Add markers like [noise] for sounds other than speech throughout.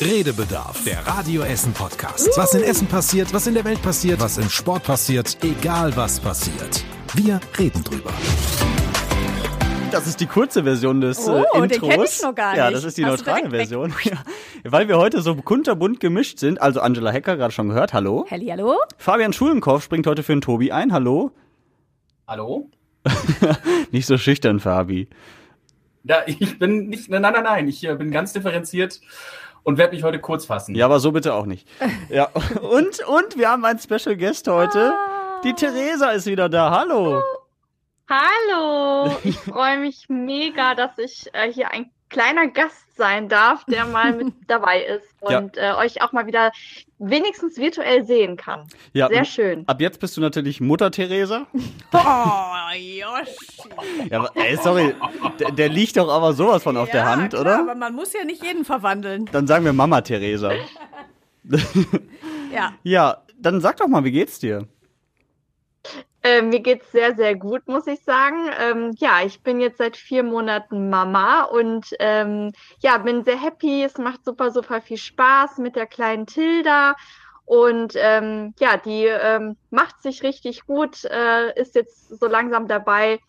Redebedarf, der Radio Essen Podcast. Was in Essen passiert, was in der Welt passiert, was im Sport passiert, egal was passiert. Wir reden drüber. Das ist die kurze Version des Oh, äh, den Intros. kenn ich noch gar Ja, nicht. das ist die Hast neutrale Version. [laughs] Ja. Weil wir heute so kunterbunt gemischt sind. Also Angela Hecker, gerade schon gehört, hallo. Helli, hallo? Fabian Schulenkopf springt heute für den Tobi ein, hallo. Hallo? [laughs] Nicht so schüchtern, Fabi. Ja, ich bin nicht, nein, nein, nein, ich äh, bin ganz differenziert und werde mich heute kurz fassen. Ja, aber so bitte auch nicht. Ja, [laughs] und, und wir haben einen Special Guest heute. Ah. Die Theresa ist wieder da, hallo. Hallo, [laughs] ich freue mich mega, dass ich äh, hier ein kleiner Gast sein darf, der mal mit [laughs] dabei ist Ja. und äh, euch auch mal wieder wenigstens virtuell sehen kann. Ja, Sehr schön. ab jetzt bist du natürlich Mutter Theresa. [laughs] Oh, Yoshi. Ja, aber, ey, sorry, der, der liegt doch aber sowas von auf der Ja, Hand, klar, oder? Aber man muss ja nicht jeden verwandeln. Dann sagen wir Mama Theresa. [laughs] Ja. Ja, dann sag doch mal, wie geht's dir? Äh, mir geht's sehr, sehr gut, muss ich sagen. Ähm, ja, ich bin jetzt seit vier Monaten Mama und ähm, ja, bin sehr happy. Es macht super, super viel Spaß mit der kleinen Tilda. Und ähm, ja, die ähm, macht sich richtig gut, äh, ist jetzt so langsam dabei,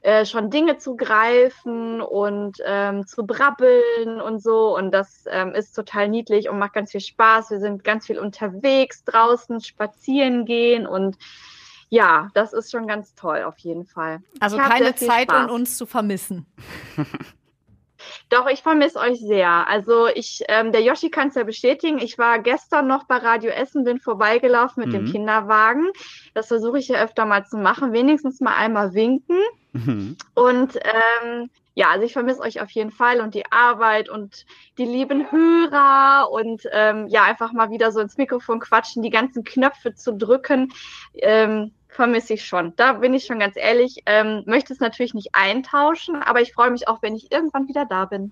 äh, schon Dinge zu greifen und ähm, zu brabbeln und so. Und das ähm, ist total niedlich und macht ganz viel Spaß. Wir sind ganz viel unterwegs draußen, spazieren gehen und ja, das ist schon ganz toll auf jeden Fall. Also keine Zeit, Spaß. um uns zu vermissen. [laughs] Doch, ich vermisse euch sehr. Also ich, ähm, der Yoshi kann es ja bestätigen. Ich war gestern noch bei Radio Essen, bin vorbeigelaufen mit Mhm. dem Kinderwagen. Das versuche ich ja öfter mal zu machen. Wenigstens mal einmal winken. Mhm. Und ähm, ja, also ich vermisse euch auf jeden Fall und die Arbeit und die lieben Hörer und ähm, ja, einfach mal wieder so ins Mikrofon quatschen, die ganzen Knöpfe zu drücken. Ähm, vermisse ich schon. Da bin ich schon ganz ehrlich. Ähm, möchte es natürlich nicht eintauschen, aber ich freue mich auch, wenn ich irgendwann wieder da bin.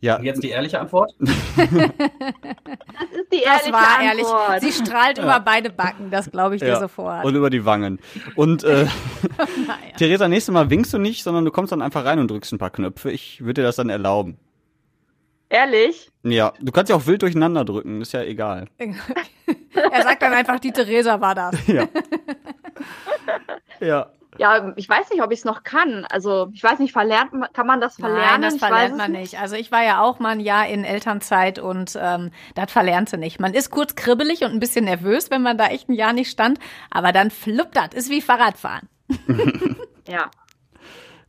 Ja, Jetzt die ehrliche Antwort. [laughs] Das ist die Das ehrliche war Antwort. ehrlich. Sie strahlt über beide Backen, das glaube ich dir ja. sofort. Und über die Wangen. Und äh, [laughs] [laughs] Naja. Theresa, nächstes Mal winkst du nicht, sondern du kommst dann einfach rein und drückst ein paar Knöpfe. Ich würde dir das dann erlauben. Ehrlich? Ja, du kannst ja auch wild durcheinander drücken, ist ja egal. er sagt dann einfach, die Theresa war das. Ja. [laughs] ja. Ja, ich weiß nicht, ob ich es noch kann. Also ich weiß nicht, verlernt man- kann man das verlernen? Nein, das verlernt man nicht. Also ich war ja auch mal ein Jahr in Elternzeit und ähm, das verlernt sie nicht. Man ist kurz kribbelig und ein bisschen nervös, wenn man da echt ein Jahr nicht stand, aber dann fluppt das. Ist wie Fahrradfahren. [laughs] Ja.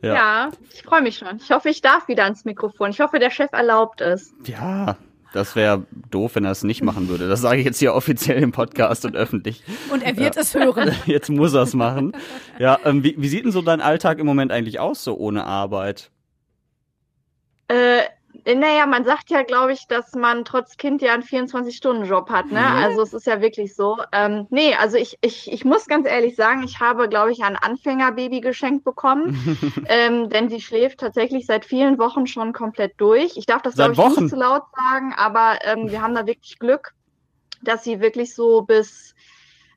Ja. Ja, ich freue mich schon. Ich hoffe, ich darf wieder ans Mikrofon. Ich hoffe, der Chef erlaubt es. Ja, das wäre doof, wenn er es nicht machen würde. Das sage ich jetzt hier offiziell im Podcast und öffentlich. Und er wird es hören. [laughs] Jetzt muss er es machen. Ja, ähm, wie, wie sieht denn so dein Alltag im Moment eigentlich aus, so ohne Arbeit? Äh, naja, man sagt ja, glaube ich, dass man trotz Kind ja einen 24-Stunden-Job hat, ne? Mhm. Also es ist ja wirklich so. Ähm, nee, also ich, ich, ich muss ganz ehrlich sagen, ich habe, glaube ich, ein Anfängerbaby geschenkt bekommen. [laughs] ähm, denn sie schläft tatsächlich seit vielen Wochen schon komplett durch. Ich darf das, glaube ich, Wochen? nicht zu laut sagen, aber ähm, wir haben da wirklich Glück, dass sie wirklich so bis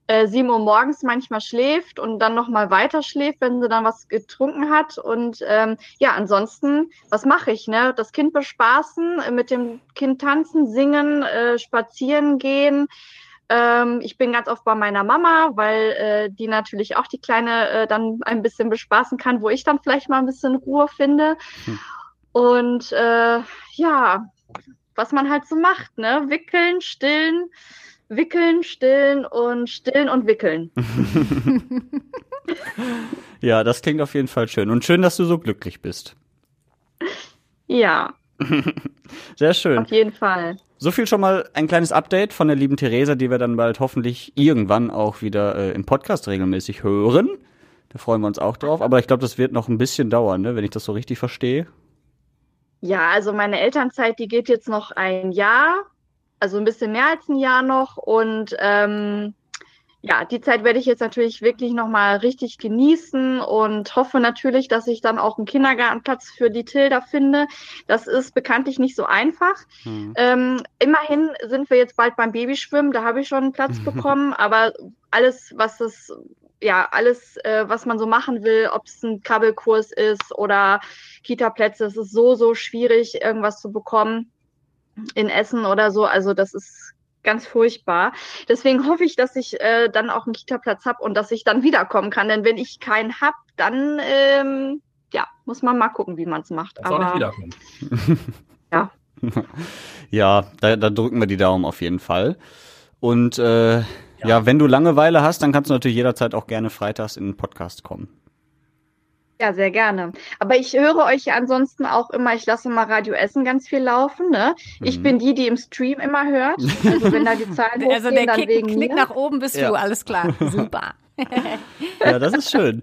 äh, 7 Uhr morgens manchmal schläft und dann nochmal weiter schläft, wenn sie dann was getrunken hat. Und ähm, ja, ansonsten, was mache ich? Ne? Das Kind bespaßen, äh, mit dem Kind tanzen, singen, äh, spazieren gehen. Ähm, ich bin ganz oft bei meiner Mama, weil äh, die natürlich auch die Kleine äh, dann ein bisschen bespaßen kann, wo ich dann vielleicht mal ein bisschen Ruhe finde. Hm. Und äh, ja, was man halt so macht, ne? Wickeln, stillen, wickeln, stillen und stillen und wickeln. [laughs] Ja, das klingt auf jeden Fall schön. Und schön, dass du so glücklich bist. Ja, [laughs] Sehr schön. auf jeden Fall. So viel schon mal ein kleines Update von der lieben Theresa, die wir dann bald hoffentlich irgendwann auch wieder äh, im Podcast regelmäßig hören. Da freuen wir uns auch drauf. Aber ich glaube, das wird noch ein bisschen dauern, ne, wenn ich das so richtig verstehe. Ja, also meine Elternzeit, die geht jetzt noch ein Jahr, also ein bisschen mehr als ein Jahr noch. Und ähm, ja, die Zeit werde ich jetzt natürlich wirklich nochmal richtig genießen und hoffe natürlich, dass ich dann auch einen Kindergartenplatz für die Tilda finde. Das ist bekanntlich nicht so einfach. Hm. Ähm, immerhin sind wir jetzt bald beim Babyschwimmen, da habe ich schon einen Platz [laughs] bekommen, aber alles, was es, ja, alles, äh, was man so machen will, ob es ein Krabbelkurs ist oder Kita-Plätze, es ist so, so schwierig, irgendwas zu bekommen. In Essen oder so. Also das ist ganz furchtbar. Deswegen hoffe ich, dass ich äh, dann auch einen Kita-Platz habe und dass ich dann [laughs] wiederkommen kann. Denn wenn ich keinen habe, dann ähm, ja, muss man mal gucken, wie man es macht. Dann soll ich Aber wiederkommen. [laughs] ja, Ja, da, da drücken wir die Daumen auf jeden Fall. Und äh, ja. wenn du Langeweile hast, dann kannst du natürlich jederzeit auch gerne freitags in den Podcast kommen. Ja, sehr gerne. Aber ich höre euch ja ansonsten auch immer, ich lasse mal Radio Essen ganz viel laufen. Ne? Ich Mhm. bin die, die im Stream immer hört. Also wenn da die [laughs] Zahlen hochgehen, Also der dann Kick, wegen Knick mir. nach oben bist Ja. du, alles klar. [laughs] Super. [laughs] Ja, das ist schön.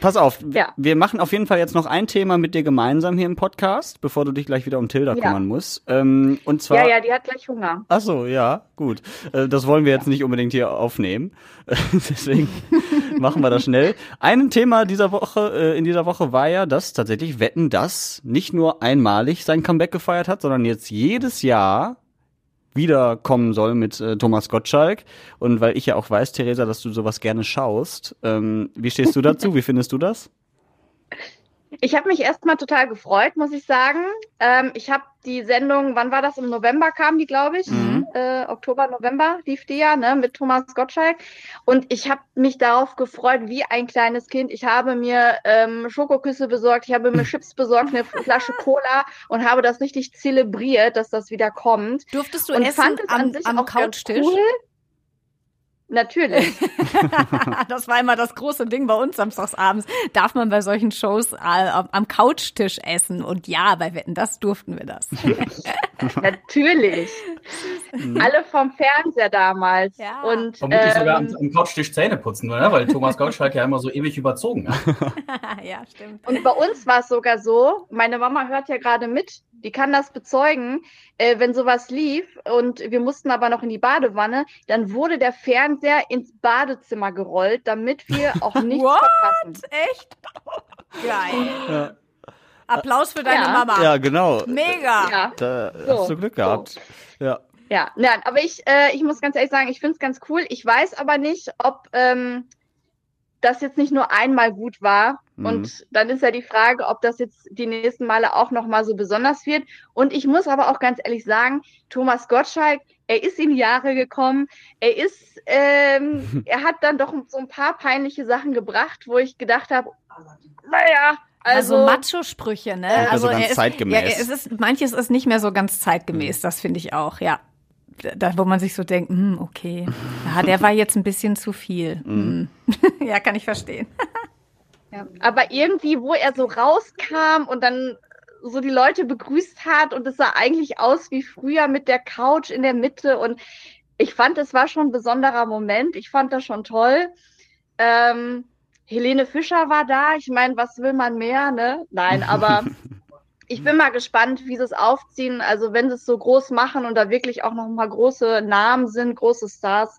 Pass auf, Ja. wir machen auf jeden Fall jetzt noch ein Thema mit dir gemeinsam hier im Podcast, bevor du dich gleich wieder um Tilda Ja. kümmern musst. Ähm, und zwar. Ja, ja, die hat gleich Hunger. Ach so, ja, gut. Äh, Das wollen wir jetzt nicht unbedingt hier aufnehmen. [laughs] Deswegen [laughs] machen wir das schnell. Ein Thema dieser Woche, äh, in dieser Woche war ja, dass tatsächlich Wetten, das nicht nur einmalig sein Comeback gefeiert hat, sondern jetzt jedes Jahr wiederkommen soll mit äh, Thomas Gottschalk. Und weil ich ja auch weiß, Theresa, dass du sowas gerne schaust, ähm, wie stehst du dazu? Wie findest du das? Ich habe mich erstmal total gefreut, muss ich sagen. Ähm, ich habe die Sendung, wann war das? Im November kam die, glaube ich. Mhm. Äh, Oktober, November lief die ja, ne, mit Thomas Gottschalk. Und ich habe mich darauf gefreut, wie ein kleines Kind. Ich habe mir ähm, Schokoküsse besorgt, ich habe mir [laughs] Chips besorgt, eine Flasche Cola und habe das richtig zelebriert, dass das wieder kommt. Durftest du und essen fand es an am, sich am auch ganz Couchtisch? Cool. Natürlich. [laughs] [laughs] das war immer das große Ding bei uns samstagsabends. Darf man bei solchen Shows äh, am Couchtisch essen? Und ja, bei Wetten, das durften wir das. [laughs] Natürlich. Alle vom Fernseher damals. Ja. Und, Vermutlich sogar am, ähm, am Couchtisch Zähne putzen, oder? Weil Thomas Gottschalk ja immer so ewig überzogen hat. ja, stimmt. Und bei uns war es sogar so, meine Mama hört ja gerade mit, die kann das bezeugen, äh, wenn sowas lief und wir mussten aber noch in die Badewanne, dann wurde der Fernseher ins Badezimmer gerollt, damit wir [laughs] auch nichts What? verpassen. Echt? Geil. Ja, Applaus für deine Ja. Mama. ja genau. Mega. Ja, Da So, hast du Glück so. gehabt. Ja. ja, nein, aber ich, äh, ich muss ganz ehrlich sagen, ich finde es ganz cool. Ich weiß aber nicht, ob ähm, das jetzt nicht nur einmal gut war. Mhm. Und dann ist ja die Frage, ob das jetzt die nächsten Male auch nochmal so besonders wird. Und ich muss aber auch ganz ehrlich sagen, Thomas Gottschalk, er ist in die Jahre gekommen. Er ist, ähm, [laughs] er hat dann doch so ein paar peinliche Sachen gebracht, wo ich gedacht habe, naja, Also, also, Macho-Sprüche, ne? Also so ganz er ist, zeitgemäß. Ja, es ist, manches ist nicht mehr so ganz zeitgemäß, das finde ich auch, ja. Da, wo man sich so denkt, hm, okay, [laughs] ja, der war jetzt ein bisschen zu viel. Hm. [laughs] ja, kann ich verstehen. [laughs] Ja, aber irgendwie, wo er so rauskam und dann so die Leute begrüßt hat und es sah eigentlich aus wie früher mit der Couch in der Mitte und ich fand, es war schon ein besonderer Moment. Ich fand das schon toll. Ähm, Helene Fischer war da. Ich meine, was will man mehr, ne? Nein, aber ich bin mal gespannt, wie sie es aufziehen. Also wenn sie es so groß machen und da wirklich auch noch mal große Namen sind, große Stars.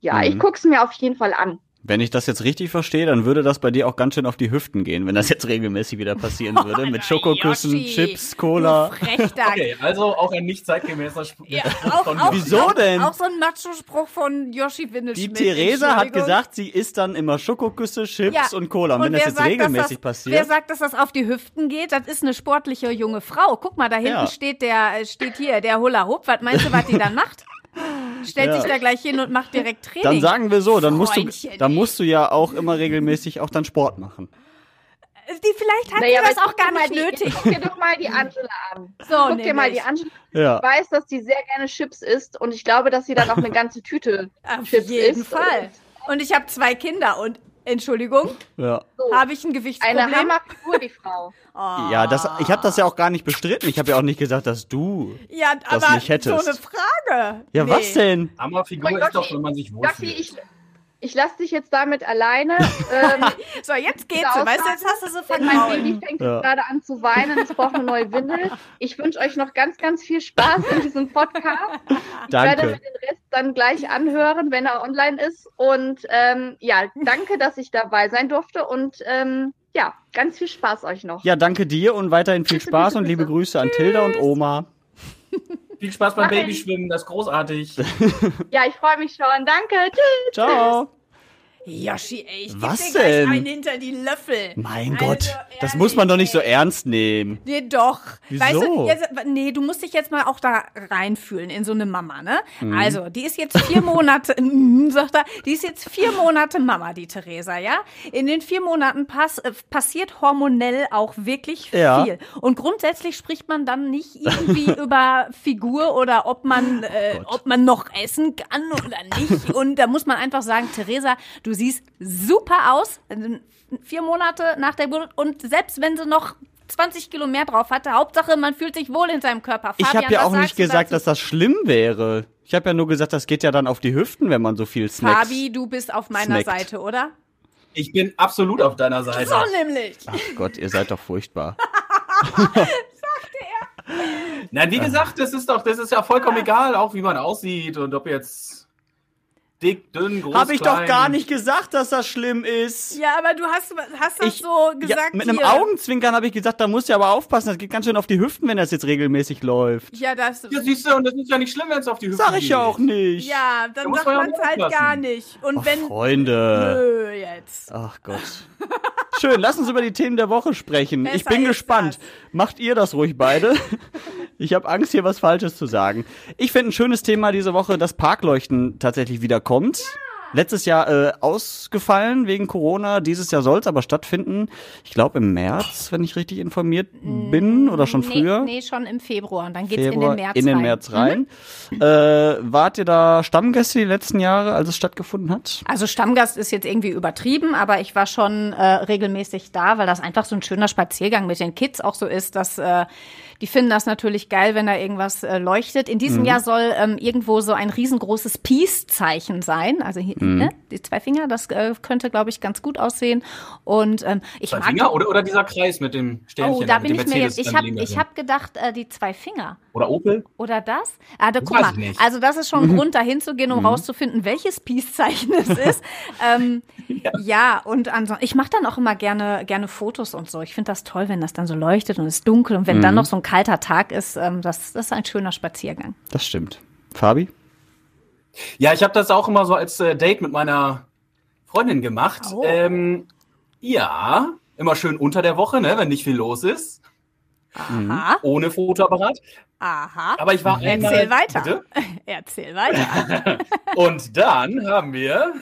Ja, Mhm. ich guck's mir auf jeden Fall an. Wenn ich das jetzt richtig verstehe, dann würde das bei dir auch ganz schön auf die Hüften gehen, wenn das jetzt regelmäßig wieder passieren würde. Mit Schokoküssen, Yoshi, Chips, Cola. Okay, also auch ein nicht zeitgemäßer [laughs] Spruch. Ja, auch, von auch, Wieso auch, denn? Auch so ein Macho-Spruch von Yoshi Die Windelschmidt. Theresa hat gesagt, sie isst dann immer Schokoküsse, Chips Ja, und Cola. Und, wenn das jetzt sagt, regelmäßig das, passiert. Wer sagt, dass das auf die Hüften geht? Das ist eine sportliche junge Frau. Guck mal, da hinten Ja. steht der, äh, steht hier der Hula Hoop. Was meinst du, was die dann macht? [laughs] Stellt Ja. sich da gleich hin und macht direkt Training. dann sagen wir so, dann musst du, dann musst du ja auch immer regelmäßig auch dann Sport machen. die vielleicht hat Naja, die das auch gar nicht die, nötig. Guck dir doch mal die Angela an. [laughs] So, Guck dir mal die nämlich. Angela Ja. Ich weiß, dass die sehr gerne Chips isst und ich glaube, dass sie dann auch eine ganze Tüte [laughs] Auf Chips jeden isst. Fall. Und ich habe zwei Kinder und Entschuldigung, Ja. So, habe ich ein eine Gewichtsproblem? Hammerfigur, die Frau. Oh. [laughs] Ja, das, ich habe das ja auch gar nicht bestritten. Ich habe ja auch nicht gesagt, dass du. ja, das aber nicht hättest. so eine Frage. Ja, Nee. was denn? Hammerfigur ist doch, wenn man sich wohlfühlt. Ich, lasse dich jetzt damit alleine. [laughs] ähm, So, jetzt geht's. So. Weißt du, jetzt hast du sie denn mein. Baby fängt Ja. jetzt gerade an zu weinen. Es braucht eine neue Windel. Ich wünsche euch noch ganz, ganz viel Spaß in diesem Podcast. Ich werde mir Danke. den Rest dann gleich anhören, wenn er online ist. Und ähm, ja, danke, dass ich dabei sein durfte. Und ähm, ja, ganz viel Spaß euch noch. Ja, danke dir und weiterhin viel Grüße, Spaß Grüße, und liebe Grüße. Grüße an Tilda und Oma. Viel Spaß beim. Babyschwimmen, das ist großartig. Ja, ich freue mich schon. Danke. Tschüss. Ciao. Yoshi, ey, ich geb Was dir gleich denn? einen hinter die Löffel. Mein Also, Gott, das ehrlich, muss man doch nicht so ernst nehmen. Nee, doch. Wieso? Weißt du, jetzt, nee, du musst dich jetzt mal auch da reinfühlen in so eine Mama, ne? Mhm. Also, die ist jetzt vier [laughs] Monate, mm, sagt er, die ist jetzt vier Monate Mama, die Theresa, ja? In den vier Monaten pass, äh, passiert hormonell auch wirklich Ja. viel. Und grundsätzlich spricht man dann nicht irgendwie [laughs] über Figur oder ob man, äh, ob man noch essen kann oder nicht. Und da muss man einfach sagen, Theresa, du siehst super aus. Vier Monate nach der Geburt. Und selbst wenn sie noch 20 Kilo mehr drauf hatte, Hauptsache, man fühlt sich wohl in seinem Körper. Ich Fabian, habe ja auch nicht gesagt, dazu? dass das schlimm wäre. Ich habe ja nur gesagt, das geht ja dann auf die Hüften, wenn man so viel Snacks. Fabi, du bist auf meiner snackt. Seite, oder? Ich bin absolut auf deiner Seite. So nämlich. Ach Gott, ihr seid doch furchtbar. [laughs] [laughs] Nein, wie gesagt, das ist doch, das ist ja vollkommen egal, auch wie man aussieht und ob jetzt dick, dünn, groß, Habe ich doch klein. gar nicht gesagt, dass das schlimm ist. Ja, aber du hast, hast das Ich- so Ja, gesagt. mit einem hier. Augenzwinkern habe ich gesagt, da musst du aber aufpassen, das geht ganz schön auf die Hüften, wenn das jetzt regelmäßig läuft. Ja, das. Ja, siehst du, und das ist ja nicht schlimm, wenn es auf die Hüfte Sag ich ja auch nicht. Ja, Da dann muss sagt man ja es halt gar nicht. Und Ach, wenn. Freunde. Nö, jetzt. Ach Gott. [laughs] Schön, lass uns über die Themen der Woche sprechen. ich Besser bin ist gespannt. das. Macht ihr das ruhig beide? Ich habe Angst, hier was Falsches zu sagen. Ich finde ein schönes Thema diese Woche, dass Parkleuchten tatsächlich wieder kommt. Letztes Jahr äh, ausgefallen wegen Corona. Dieses Jahr soll es aber stattfinden. Ich glaube im März, wenn ich richtig informiert bin, oder schon früher. Nee, schon im Februar. Und dann geht's Februar in den März rein. Mhm. März rein. Äh, wart ihr da Stammgäste die letzten Jahre, als es stattgefunden hat? Also Stammgast ist jetzt irgendwie übertrieben, aber ich war schon äh, regelmäßig da, weil das einfach so ein schöner Spaziergang mit den Kids auch so ist, dass äh, die finden das natürlich geil, wenn da irgendwas äh, leuchtet. In diesem Jahr soll ähm, irgendwo so ein riesengroßes Peace-Zeichen sein. Also hier, ne, die zwei Finger, das äh, könnte, glaube ich, ganz gut aussehen. Und ähm, ich Zwei mag Finger oder, oder dieser Kreis mit dem Sternchen. Oh, da bin ich mir jetzt. Ich habe ich hab gedacht, äh, die zwei Finger. Oder Opel? Oder das? Ah, da guck mal. Also das ist schon ein [laughs] Grund, da hinzugehen, um rauszufinden, welches Peace-Zeichen es [laughs] ist. ähm, ja. und ansonsten, ich mache dann auch immer gerne, gerne Fotos und so. Ich finde das toll, wenn das dann so leuchtet und es ist dunkel und wenn dann noch so ein kalter Tag ist, ähm, das, das ist ein schöner Spaziergang. Das stimmt. Fabi? Ja, ich habe das auch immer so als äh, Date mit meiner Freundin gemacht. Oh. Ähm, ja, immer schön unter der Woche, ne, wenn nicht viel los ist, Aha, ohne Fotoapparat. aha. Aber ich war einmal. Erzähl weiter. Bitte? [laughs] Erzähl weiter. [laughs] Und dann haben wir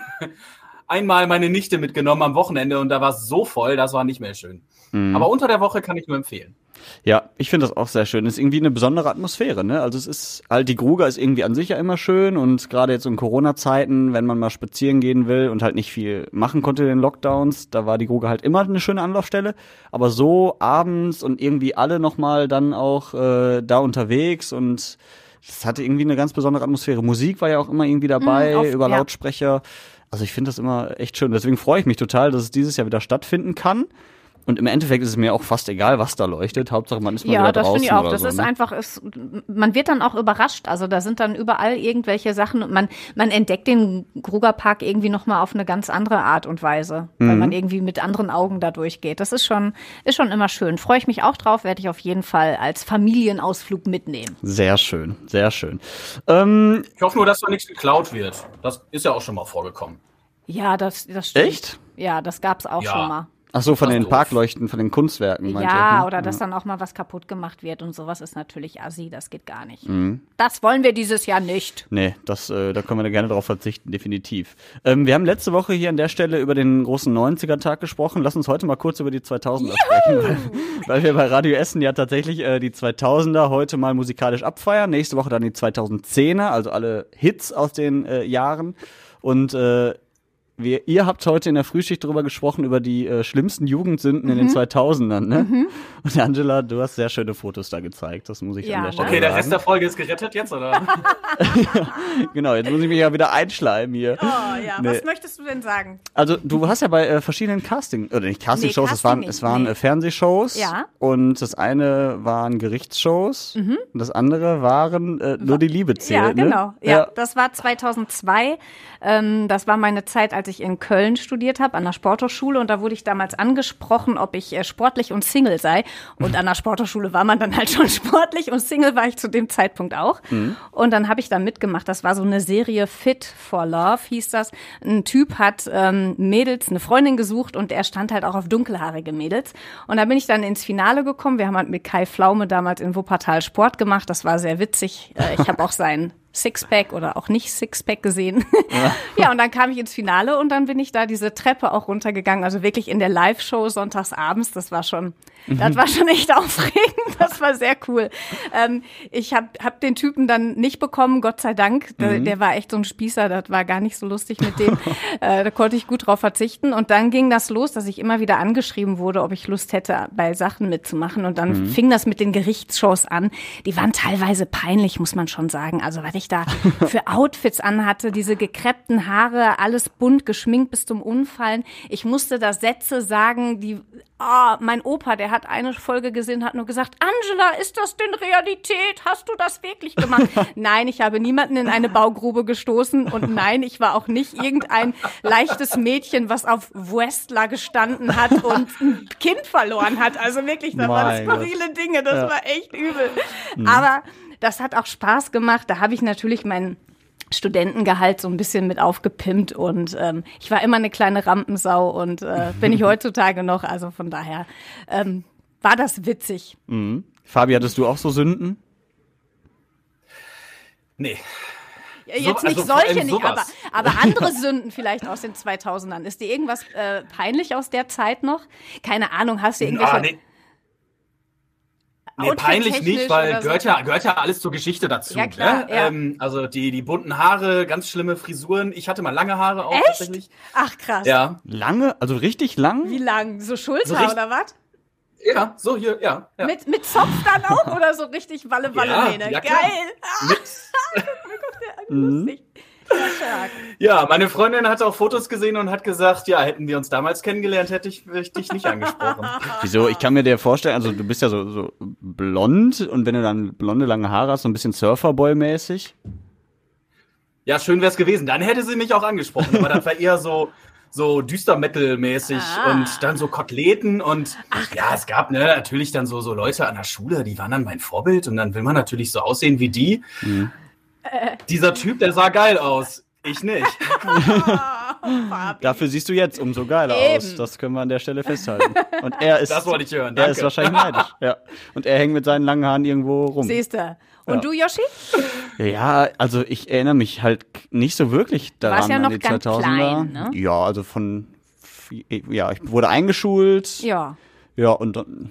einmal meine Nichte mitgenommen am Wochenende und da war es so voll, das war nicht mehr schön. Mhm. Aber unter der Woche kann ich nur empfehlen. Ja, ich finde das auch sehr schön. ist irgendwie eine besondere Atmosphäre, ne? Also es ist halt die Gruger ist irgendwie an sich ja immer schön und gerade jetzt in Corona-Zeiten, wenn man mal spazieren gehen will und halt nicht viel machen konnte in den Lockdowns, da war die Gruger halt immer eine schöne Anlaufstelle. Aber so abends und irgendwie alle nochmal dann auch äh, da unterwegs und das hatte irgendwie eine ganz besondere Atmosphäre. Musik war ja auch immer irgendwie dabei Mm, auf- über ja. Also ich finde das immer echt schön. Deswegen freue ich mich total, dass es dieses Jahr wieder stattfinden kann. Und im Endeffekt ist es mir auch fast egal, was da leuchtet. Hauptsache, man ist mal Ja, wieder das draußen finde ich auch. Das so. ist ne? einfach, es, man wird dann auch überrascht. Also da sind dann überall irgendwelche Sachen und man, man entdeckt den Grugerpark irgendwie nochmal auf eine ganz andere Art und Weise, weil Mhm. man irgendwie mit anderen Augen da durchgeht. Das ist schon, ist schon immer schön. Freue ich mich auch drauf, werde ich auf jeden Fall als Familienausflug mitnehmen. Sehr schön, sehr schön. Ähm, Ich hoffe nur, dass da nichts geklaut wird. Das ist ja auch schon mal vorgekommen. Ja, das, das stimmt. Echt? Ja, das gab's auch Ja. schon mal. Ach so, von den doof. Parkleuchten, von den Kunstwerken, Ja, ihr, ne? oder dass dann auch mal was kaputt gemacht wird und sowas ist natürlich assi, das geht gar nicht. Mhm. Das wollen wir dieses Jahr nicht. Nee, das, äh, da können wir gerne drauf verzichten, definitiv. Ähm, wir haben letzte Woche hier an der Stelle über den großen 90er-Tag gesprochen. Lass uns heute mal kurz über die 2000er sprechen, weil, weil wir bei Radio Essen ja tatsächlich äh, die 2000er heute mal musikalisch abfeiern. Nächste Woche dann die 2010er, also alle Hits aus den äh, Jahren. Und äh, wir, ihr habt heute in der Frühschicht darüber gesprochen, über die äh, schlimmsten Jugendsünden in den 2000ern, ne? Und Angela, du hast sehr schöne Fotos da gezeigt, das muss ich Ja, an der ne? Stelle Okay, der. Rest der Folge ist gerettet jetzt, oder? [laughs] [laughs] Genau, jetzt muss ich mich ja wieder einschleimen hier. Oh ja, Nee. was möchtest du denn sagen? Also du hast ja bei äh, verschiedenen Casting, oder nicht Casting-Shows, Nee, es waren, Casting es waren nicht, äh, Fernsehshows. Ja. Und das eine waren Gerichtsshows und das andere waren äh, nur die Liebe zählt. Ja, genau. Ne? Ja, das war 2002. Ähm, das war meine Zeit, als als ich in Köln studiert habe, an der Sporthochschule. Und da wurde ich damals angesprochen, ob ich äh, sportlich und Single sei. Und an der Sporthochschule war man dann halt schon [laughs] sportlich und Single war ich zu dem Zeitpunkt auch. Mhm. Und dann habe ich da mitgemacht. Das war so eine Serie Fit for Love, hieß das. Ein Typ hat ähm, Mädels, eine Freundin gesucht und er stand halt auch auf dunkelhaarige Mädels. Und da bin ich dann ins Finale gekommen. Wir haben halt mit Kai Flaume damals in Wuppertal Sport gemacht. Das war sehr witzig. Äh, ich habe auch sein Sixpack oder auch nicht Sixpack gesehen. [laughs] Ja. und dann kam ich ins Finale und dann bin ich da diese Treppe auch runtergegangen. Also wirklich in der Live-Show sonntags abends. Das war schon, mhm. das war schon echt [laughs] aufregend. Das war sehr cool. Ähm, ich habe hab den Typen dann nicht bekommen, Gott sei Dank. Der, mhm. der war echt so ein Spießer. Das war gar nicht so lustig mit dem. [laughs] äh, da konnte ich gut drauf verzichten. Und dann ging das los, dass ich immer wieder angeschrieben wurde, ob ich Lust hätte, bei Sachen mitzumachen. Und dann mhm. fing das mit den Gerichtsshows an. Die waren teilweise peinlich, muss man schon sagen. Also was ich da [laughs] für Outfits anhatte, diese gekreppten Haare, alles bunt geschminkt bis zum Unfallen. Ich musste da Sätze sagen, die, ah, oh, mein Opa, der hat eine Folge gesehen, hat nur gesagt, Angela, ist das denn Realität? Hast du das wirklich gemacht? [laughs] nein, ich habe niemanden in eine Baugrube gestoßen und nein, ich war auch nicht irgendein leichtes Mädchen, was auf Westler gestanden hat und ein Kind verloren hat. Also wirklich, das waren skurrile Dinge, das ja. war echt übel. Mhm. Aber das hat auch Spaß gemacht. Da habe ich natürlich meinen Studentengehalt so ein bisschen mit aufgepimpt und ähm, ich war immer eine kleine Rampensau und äh, bin ich [laughs] heutzutage noch. Also von daher ähm, war das witzig. Mhm. Fabi, hattest du auch so Sünden? Nee. Jetzt so, nicht also solche nicht, aber, aber andere Sünden vielleicht aus den 2000ern. Ist dir irgendwas äh, peinlich aus der Zeit noch? Keine Ahnung, hast du irgendwelche... Ah, nee. Nee, peinlich nicht, weil gehört, so. ja, gehört ja alles zur Geschichte dazu. Ja, klar, ne? ja. Ähm, also die, die bunten Haare, ganz schlimme Frisuren. Ich hatte mal lange Haare auch Echt? tatsächlich. Ach krass. Ja. Lange? Also richtig lang? Wie lang? So Schulter so oder was? Ja, so hier, ja. ja. Mit, mit Zopf dann auch [laughs] oder so richtig Walle Walle ja? Ja, Geil. Mit. [laughs] Lustig. Ja, meine Freundin hat auch Fotos gesehen und hat gesagt, ja, hätten wir uns damals kennengelernt, hätte ich, hätte ich dich nicht [laughs] angesprochen. Wieso? Ich kann mir dir vorstellen, also du bist ja so, so blond und wenn du dann blonde lange Haare hast, so ein bisschen Surferboy-mäßig. Ja, schön wär's gewesen. Dann hätte sie mich auch angesprochen, aber das war eher so, so düster Metal-mäßig ah. und dann so Koteletten und Ach. ja, es gab ne, natürlich dann so, so Leute an der Schule, die waren dann mein Vorbild und dann will man natürlich so aussehen wie die. Mhm. Dieser Typ, der sah geil aus. Ich nicht. [laughs] Dafür siehst du jetzt umso geiler Eben. aus. Das können wir an der Stelle festhalten. Und er ist. Das wollte ich hören. Danke. Er ist wahrscheinlich neidisch. Ja. Und er hängt mit seinen langen Haaren irgendwo rum. Siehst du. Und ja. du, Yoshi? Ja, also ich erinnere mich halt nicht so wirklich daran. Du warst ja noch an die ganz 2000er. Klein, ne? Ja, also von. Ja, ich wurde eingeschult. Ja. Ja, und dann,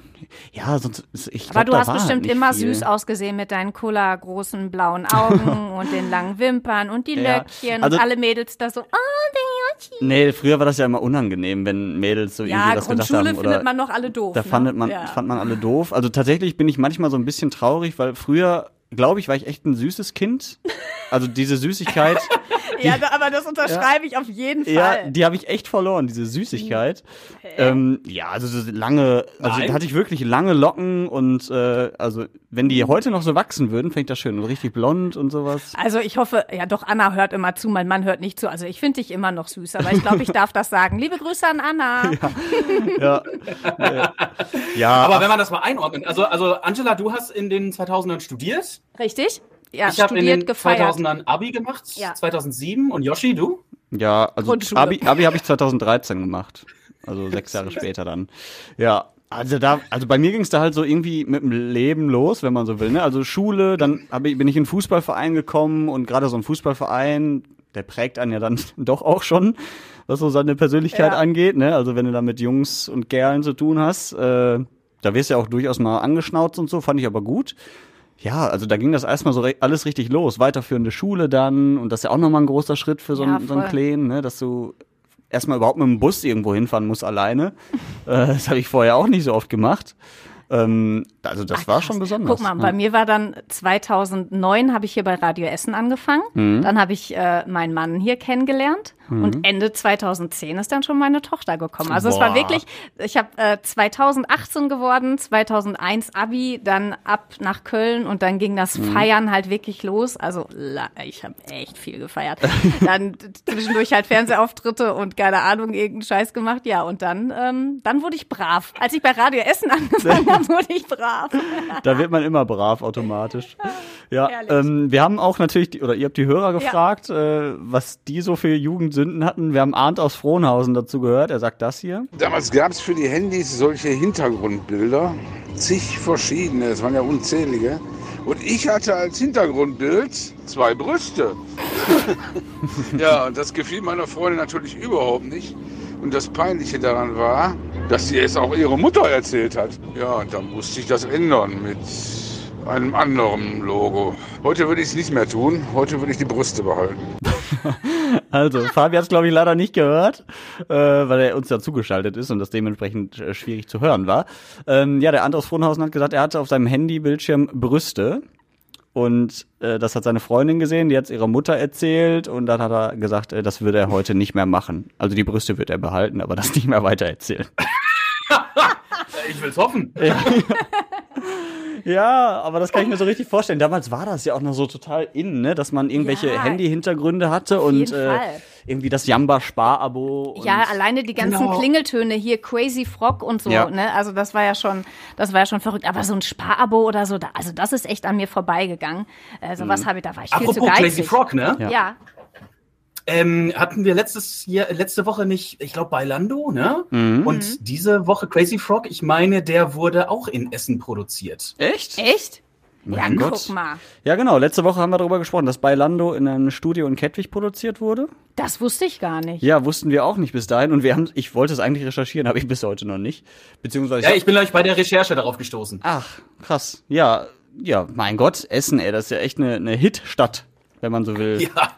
ja, sonst, ich glaub, Aber du hast bestimmt immer viel. süß ausgesehen mit deinen Cola großen blauen [laughs] Augen und den langen Wimpern und die ja. Löckchen also, und alle Mädels da so, oh, der Yoshi. Nee, früher war das ja immer unangenehm, wenn Mädels so ja, irgendwie das gedacht haben. Ja, findet man noch alle doof. Da ne? fandet man, ja. fand man alle doof. Also tatsächlich bin ich manchmal so ein bisschen traurig, weil früher, glaube ich, war ich echt ein süßes Kind. Also diese Süßigkeit. [laughs] [laughs] ja, aber das unterschreibe ja, ich auf jeden Fall. Ja, die habe ich echt verloren, diese Süßigkeit. Okay. Ähm, ja, also so lange, also Nein. hatte ich wirklich lange Locken und äh, also wenn die heute noch so wachsen würden, fände ich das schön und richtig blond und sowas. Also ich hoffe, ja doch, Anna hört immer zu, mein Mann hört nicht zu. Also ich finde dich immer noch süß, aber ich glaube, ich darf das sagen. Liebe Grüße an Anna. [laughs] Ja. ja. [laughs] ja. Aber wenn man das mal einordnet, also, also Angela, du hast in den 2000ern studiert. Richtig ja, ich habe in den gefeiert. 2000ern Abi gemacht, ja. 2007. Und Yoshi, du? Ja, also Abi, Abi habe ich 2013 gemacht. Also sechs Jahre später dann. Ja, also da, also bei mir ging es da halt so irgendwie mit dem Leben los, wenn man so will. Ne? Also Schule, dann hab ich, bin ich in einen Fußballverein gekommen und gerade so ein Fußballverein, der prägt einen ja dann [laughs] doch auch schon, was so seine Persönlichkeit ja. angeht. Ne? Also wenn du da mit Jungs und Kerlen zu tun hast, äh, da wirst du ja auch durchaus mal angeschnauzt und so, fand ich aber gut ja, also da ging das erstmal so alles richtig los. Weiterführende Schule dann und das ist ja auch nochmal ein großer Schritt für so, ja, einen, so einen Kleinen, ne, dass du erstmal überhaupt mit dem Bus irgendwo hinfahren musst alleine. [laughs] äh, das habe ich vorher auch nicht so oft gemacht. Ähm, also das Ach, war schon besonders. Guck mal, bei mir war dann 2009 habe ich hier bei Radio Essen angefangen. Mhm. Dann habe ich äh, meinen Mann hier kennengelernt und Ende 2010 ist dann schon meine Tochter gekommen. Also es war Boah. wirklich, ich habe äh, 2018 geworden, 2001 Abi, dann ab nach Köln und dann ging das Mhm. Feiern halt wirklich los. Also ich habe echt viel gefeiert. [laughs] dann zwischendurch halt Fernsehauftritte und keine Ahnung, irgendeinen Scheiß gemacht. Ja, und dann, ähm, dann wurde ich brav. Als ich bei Radio Essen angefangen habe, [laughs] [laughs] wurde ich brav. [laughs] Da wird man immer brav automatisch. Ja, ähm, wir haben auch natürlich, die, oder ihr habt die Hörer gefragt, äh, was die so für Jugendsünden hatten. Wir haben Arndt aus Frohnhausen dazu gehört. Er sagt das hier. Damals gab es für die Handys solche Hintergrundbilder, zig verschiedene, es waren ja unzählige. Und ich hatte als Hintergrundbild zwei Brüste. [laughs] ja, und das gefiel meiner Freundin natürlich überhaupt nicht. Und das Peinliche daran war, dass sie es auch ihrer Mutter erzählt hat. Ja, und dann musste ich das ändern mit einem anderen Logo. Heute würde ich es nicht mehr tun, heute würde ich die Brüste behalten. [laughs] Also, Fabi hat es, glaube ich, leider nicht gehört, äh, weil er uns ja zugeschaltet ist und das dementsprechend äh, schwierig zu hören war. Ähm, ja, der Arndt aus Frohnhausen hat gesagt, er hatte auf seinem Handybildschirm Brüste. Und äh, das hat seine Freundin gesehen, die hat es ihrer Mutter erzählt und dann hat er gesagt, äh, das würde er heute nicht mehr machen. Also die Brüste wird er behalten, aber das nicht mehr weitererzählen. [laughs] Ich will's hoffen. Ja, [laughs] aber das kann ich mir so richtig vorstellen. Damals war das ja auch noch so total in, ne, dass man irgendwelche Ja, Handy-Hintergründe hatte auf und jeden äh, irgendwie das Jamba-Spar-Abo. Ja, alleine die ganzen Genau. Klingeltöne hier, Crazy Frog und so, Ja. ne? Also das war ja schon, das war ja schon verrückt. Aber so ein Sparabo oder so, da, also das ist echt an mir vorbeigeganng. Äh, sowas habe ich, da war ich viel zu Apropos geizig. Crazy Frog, ne? Ja. Ja. Ähm, hatten wir letztes Jahr, letzte Woche nicht, ich glaube, bei Lando, ne? Mhm. Und diese Woche Crazy Frog, ich meine, der wurde auch in Essen produziert. Echt? Echt? Ja, Mein guck Gott. mal. Ja, genau. Letzte Woche haben wir darüber gesprochen, dass bei Lando in einem Studio in Kettwig produziert wurde. Das wusste ich gar nicht. Ja, wussten wir auch nicht bis dahin. Und wir haben, ich wollte es eigentlich recherchieren, habe ich bis heute noch nicht. Beziehungsweise. Ja, ich bin gleich bei der Recherche darauf gestoßen. Ach, krass. Ja, ja, mein Gott, Essen, ey, das ist ja echt eine, eine Hit-Stadt, wenn man so will. [laughs] Ja,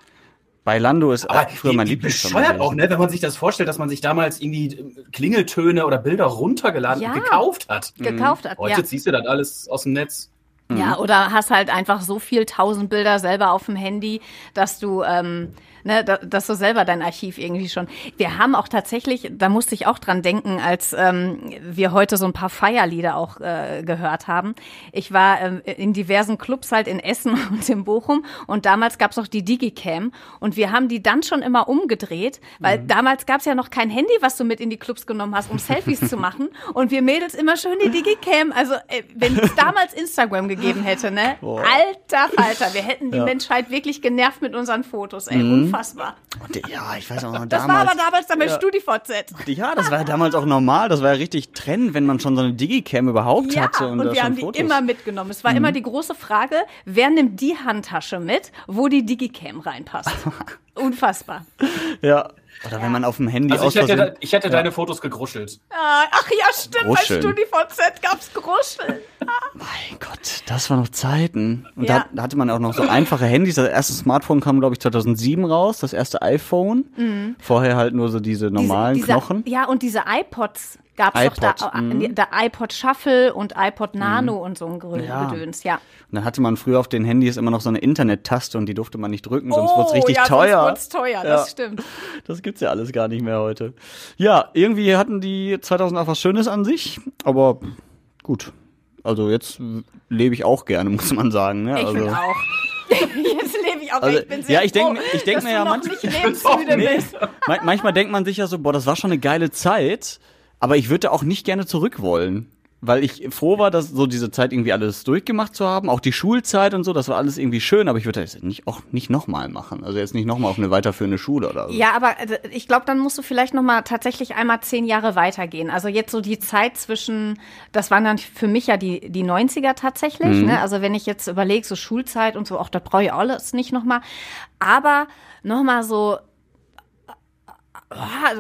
Bei Lando ist aber früher mein Lieblingsfilm. bescheuert auch, ne? Wenn man sich das vorstellt, dass man sich damals irgendwie äh, Klingeltöne oder Bilder runtergeladen Ja. und gekauft hat. Gekauft hat, Heute ja. ziehst du das alles aus dem Netz. Ja, oder hast halt einfach so viel tausend Bilder selber auf dem Handy, dass du, ähm, ne, da, dass du selber dein Archiv irgendwie schon. Wir haben auch tatsächlich, da musste ich auch dran denken, als ähm, wir heute so ein paar Feierlieder auch äh, gehört haben. Ich war ähm, in diversen Clubs halt in Essen [laughs] und in Bochum und damals gab's auch die Digicam und wir haben die dann schon immer umgedreht, weil damals gab's ja noch kein Handy, was du mit in die Clubs genommen hast, um Selfies zu machen. Und wir Mädels immer schön die Digicam, also äh, wenn es damals Instagram gegeben hätte, ne? Alter Falter, wir hätten die Menschheit wirklich genervt mit unseren Fotos, ey, unfassbar. Und, ja, ich weiß auch noch Das damals. war aber damals dann bei StudiVZ. ja, das war ja damals auch normal. Das war ja richtig Trend, wenn man schon so eine Digicam überhaupt Ja, hatte. Und, und wir haben die Fotos. Mhm. immer mitgenommen. Es war immer die große Frage, wer nimmt die Handtasche mit, wo die Digicam reinpasst. [laughs] Unfassbar. Ja. Oder wenn man auf dem Handy Also aus ich hätte, Versehen- ich hätte deine Fotos gegruschelt. Ah, Ach ja, stimmt, Gruscheln. bei StudiVZ gab's Gruscheln. Mein Gott, das waren noch Zeiten. Und Ja. da, da hatte man auch noch so einfache Handys. Das erste Smartphone kam, glaube ich, 2007 raus, das erste iPhone. Vorher halt nur so diese normalen Mhm. Diese- Knochen. Ja, und diese iPods gab's doch iPod, da. mhm. Der iPod Shuffle und iPod Nano und so ein Ja. Gedöns, ja. Und dann hatte man früher auf den Handys immer noch so eine Internet-Taste und die durfte man nicht drücken, sonst wurde es richtig Oh, ja, teuer. Sonst teuer, Ja. das stimmt. Das gibt's ja alles gar nicht mehr heute. Ja, irgendwie hatten die 2000 auch was Schönes an sich, aber gut. Also jetzt lebe ich auch gerne, [laughs] muss man sagen. Ne? Ich also, bin auch. [laughs] Jetzt lebe ich auch. Also, ich bin sehr ja, ich denk- froh, ich denk mir ja manchmal- [laughs] Nee. Manchmal denkt man sich ja so, boah, das war schon eine geile Zeit, aber ich würde auch nicht gerne zurück wollen. Weil ich froh war, dass so diese Zeit irgendwie alles durchgemacht zu haben, auch die Schulzeit und so, das war alles irgendwie schön, aber ich würde das nicht, auch nicht nochmal machen. Also jetzt nicht nochmal auf eine weiterführende Schule oder so. Ja, aber äh, ich glaube, dann musst du vielleicht noch mal tatsächlich einmal zehn Jahre weitergehen. Also jetzt so die Zeit zwischen, das waren dann für mich ja die, die 90er tatsächlich. Mhm. Ne? Also wenn ich jetzt überlege, so Schulzeit und so, auch da brauche ich alles nicht noch mal. Aber noch mal so Oh,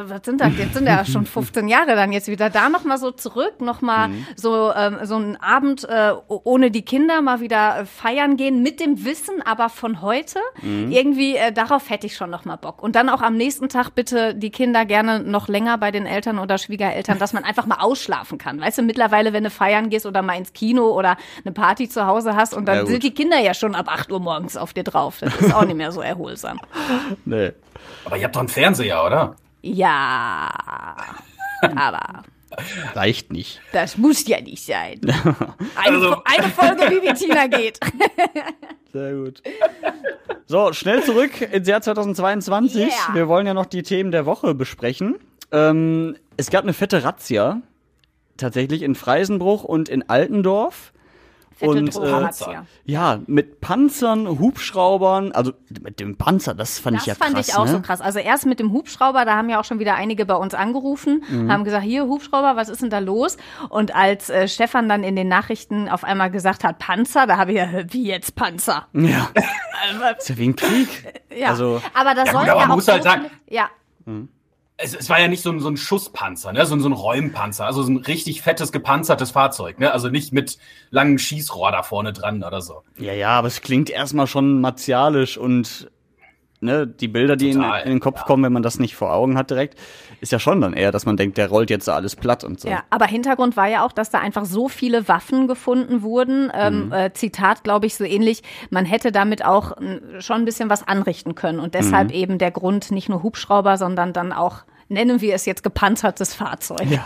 was sind das? Jetzt sind ja schon [laughs] 15 Jahre dann jetzt wieder da noch mal so zurück, noch mal Mhm. so ähm, so einen Abend äh, ohne die Kinder mal wieder äh, feiern gehen mit dem Wissen, aber von heute Mhm. irgendwie äh, darauf hätte ich schon noch mal Bock. Und dann auch am nächsten Tag bitte die Kinder gerne noch länger bei den Eltern oder Schwiegereltern, dass man einfach mal ausschlafen kann. Weißt du, mittlerweile, wenn du feiern gehst oder mal ins Kino oder eine Party zu Hause hast und dann Ja, sind die Kinder ja schon ab 8 Uhr morgens auf dir drauf. Das ist auch nicht mehr so erholsam. [laughs] Nee. Aber ihr habt doch einen Fernseher, oder? Ja, [laughs] aber Reicht nicht. das muss ja nicht sein. [laughs] Eine, Also- eine Folge, wie die Tina geht. [laughs] Sehr gut. So, schnell zurück ins Jahr 2022. Yeah. Wir wollen ja noch die Themen der Woche besprechen. Ähm, es gab eine fette Razzia. Tatsächlich in Freisenbruch und in Altendorf. Und, äh. Ja, mit Panzern, Hubschraubern, also mit dem Panzer, das fand Das ich ja fand krass. ich auch ne? so krass. Also erst mit dem Hubschrauber, da haben ja auch schon wieder einige bei uns angerufen, Mhm. haben gesagt, hier Hubschrauber, was ist denn da los? Und als äh, Stefan dann in den Nachrichten auf einmal gesagt hat, Panzer, da habe ich ja, wie jetzt Panzer? Ja. [laughs] ist ja wie ein Krieg. Ja, Also, aber da Ja, gut, aber ja man auch muss halt so sagen- ja, Es, es war ja nicht so ein, so ein Schusspanzer, ne? so, ein- so ein Räumpanzer, also so ein richtig fettes gepanzertes Fahrzeug, ne? also nicht mit langem Schießrohr da vorne dran oder so. ja, ja, aber es klingt erstmal schon martialisch und ne, die Bilder, die in, in den Kopf kommen, wenn man das nicht vor Augen hat direkt, ist ja schon dann eher, dass man denkt, der rollt jetzt da alles platt und so. Ja, aber Hintergrund war ja auch, dass da einfach so viele Waffen gefunden wurden. Ähm, Mhm. äh, Zitat, glaube ich, so ähnlich. Man hätte damit auch schon ein bisschen was anrichten können. Und deshalb Mhm. eben der Grund, nicht nur Hubschrauber, sondern dann auch, nennen wir es jetzt gepanzertes Fahrzeug. Ja.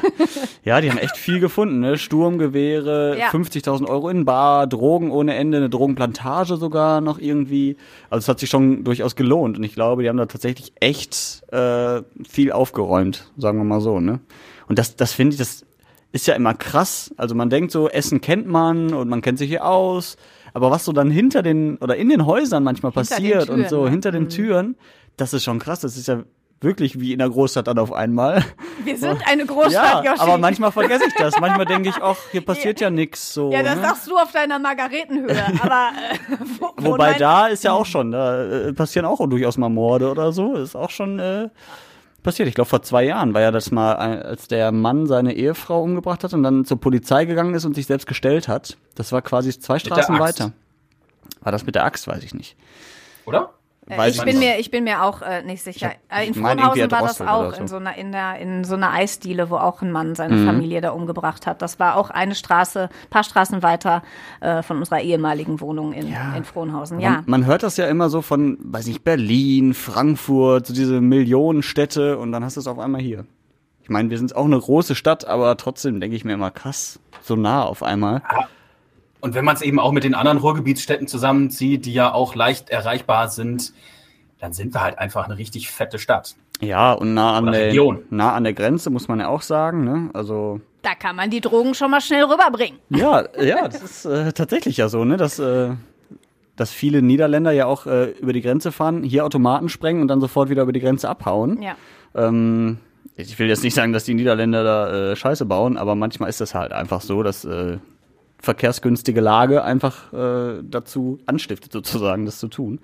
Ja, die haben echt viel gefunden, ne? Sturmgewehre, Ja. 50.000 Euro in Bar, Drogen ohne Ende, eine Drogenplantage sogar noch irgendwie. Also es hat sich schon durchaus gelohnt und ich glaube, die haben da tatsächlich echt äh, viel aufgeräumt, sagen wir mal so, ne? Und das, das finde ich, das ist ja immer krass. Also man denkt so, Essen kennt man und man kennt sich hier aus, aber was so dann hinter den oder in den Häusern manchmal Hinter passiert und Türen, so ne? hinter den Türen, das ist schon krass. Das ist ja wirklich wie in der Großstadt dann auf einmal. Wir sind eine Großstadt, Ja, Joshi. aber manchmal vergesse ich das. Manchmal denke ich, ach, hier [laughs] passiert ja nix so. ja, das ne? sagst du auf deiner Margaretenhöhe. [laughs] Aber äh, wo, wo Wobei da ist ja auch schon, da äh, passieren auch durchaus mal Morde oder so. Ist auch schon äh, passiert. Ich glaube, vor zwei Jahren war ja das mal, als der Mann seine Ehefrau umgebracht hat und dann zur Polizei gegangen ist und sich selbst gestellt hat. Das war quasi zwei Straßen weiter. War das mit der Axt, weiß ich nicht. Oder? Äh, Weiß ich bin nicht. mir, ich bin mir auch äh, nicht sicher. Äh, in Frohnhausen war das auch so. in so einer in der in so einer Eisdiele, wo auch ein Mann seine Mhm. Familie da umgebracht hat. Das war auch eine Straße, paar Straßen weiter äh, von unserer ehemaligen Wohnung in, Ja. in Frohnhausen. Man, Ja, man hört das ja immer so von, weiß nicht, Berlin, Frankfurt, so diese Millionenstädte und dann hast du es auf einmal hier. Ich meine, wir sind auch eine große Stadt, aber trotzdem denke ich mir immer krass, so nah auf einmal. Und wenn man es eben auch mit den anderen Ruhrgebietsstädten zusammenzieht, die ja auch leicht erreichbar sind, dann sind wir halt einfach eine richtig fette Stadt. Ja, und nah an der Region. nah an der Grenze muss man ja auch sagen, ne? Also da kann man die Drogen schon mal schnell rüberbringen. ja, ja, das ist äh, tatsächlich ja so, ne, dass äh, dass viele Niederländer ja auch äh, über die Grenze fahren, hier Automaten sprengen und dann sofort wieder über die Grenze abhauen. Ja. Ähm, ich will jetzt nicht sagen, dass die Niederländer da äh, Scheiße bauen, aber manchmal ist das halt einfach so, dass äh, verkehrsgünstige Lage einfach äh, dazu anstiftet, sozusagen, das zu tun.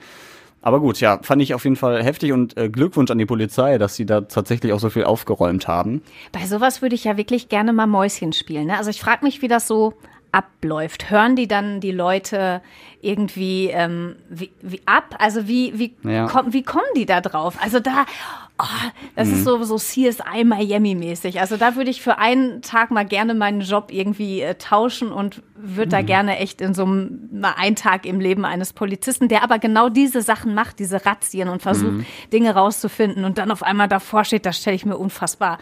Aber gut, ja, fand ich auf jeden Fall heftig und äh, Glückwunsch an die Polizei, dass sie da tatsächlich auch so viel aufgeräumt haben. Bei sowas würde ich ja wirklich gerne mal Mäuschen spielen. Ne? Also ich frage mich, wie das so abläuft. Hören die dann die Leute irgendwie ähm, wie, wie ab? Also wie wie Ja. komm, wie kommen die da drauf? Also da oh, das ist so so CSI Miami mäßig. Also da würde ich für einen Tag mal gerne meinen Job irgendwie äh, tauschen und würde da gerne echt in so einem mal einen Tag im Leben eines Polizisten, der aber genau diese Sachen macht, diese Razzien und versucht Dinge rauszufinden und dann auf einmal davor steht, das stelle ich mir unfassbar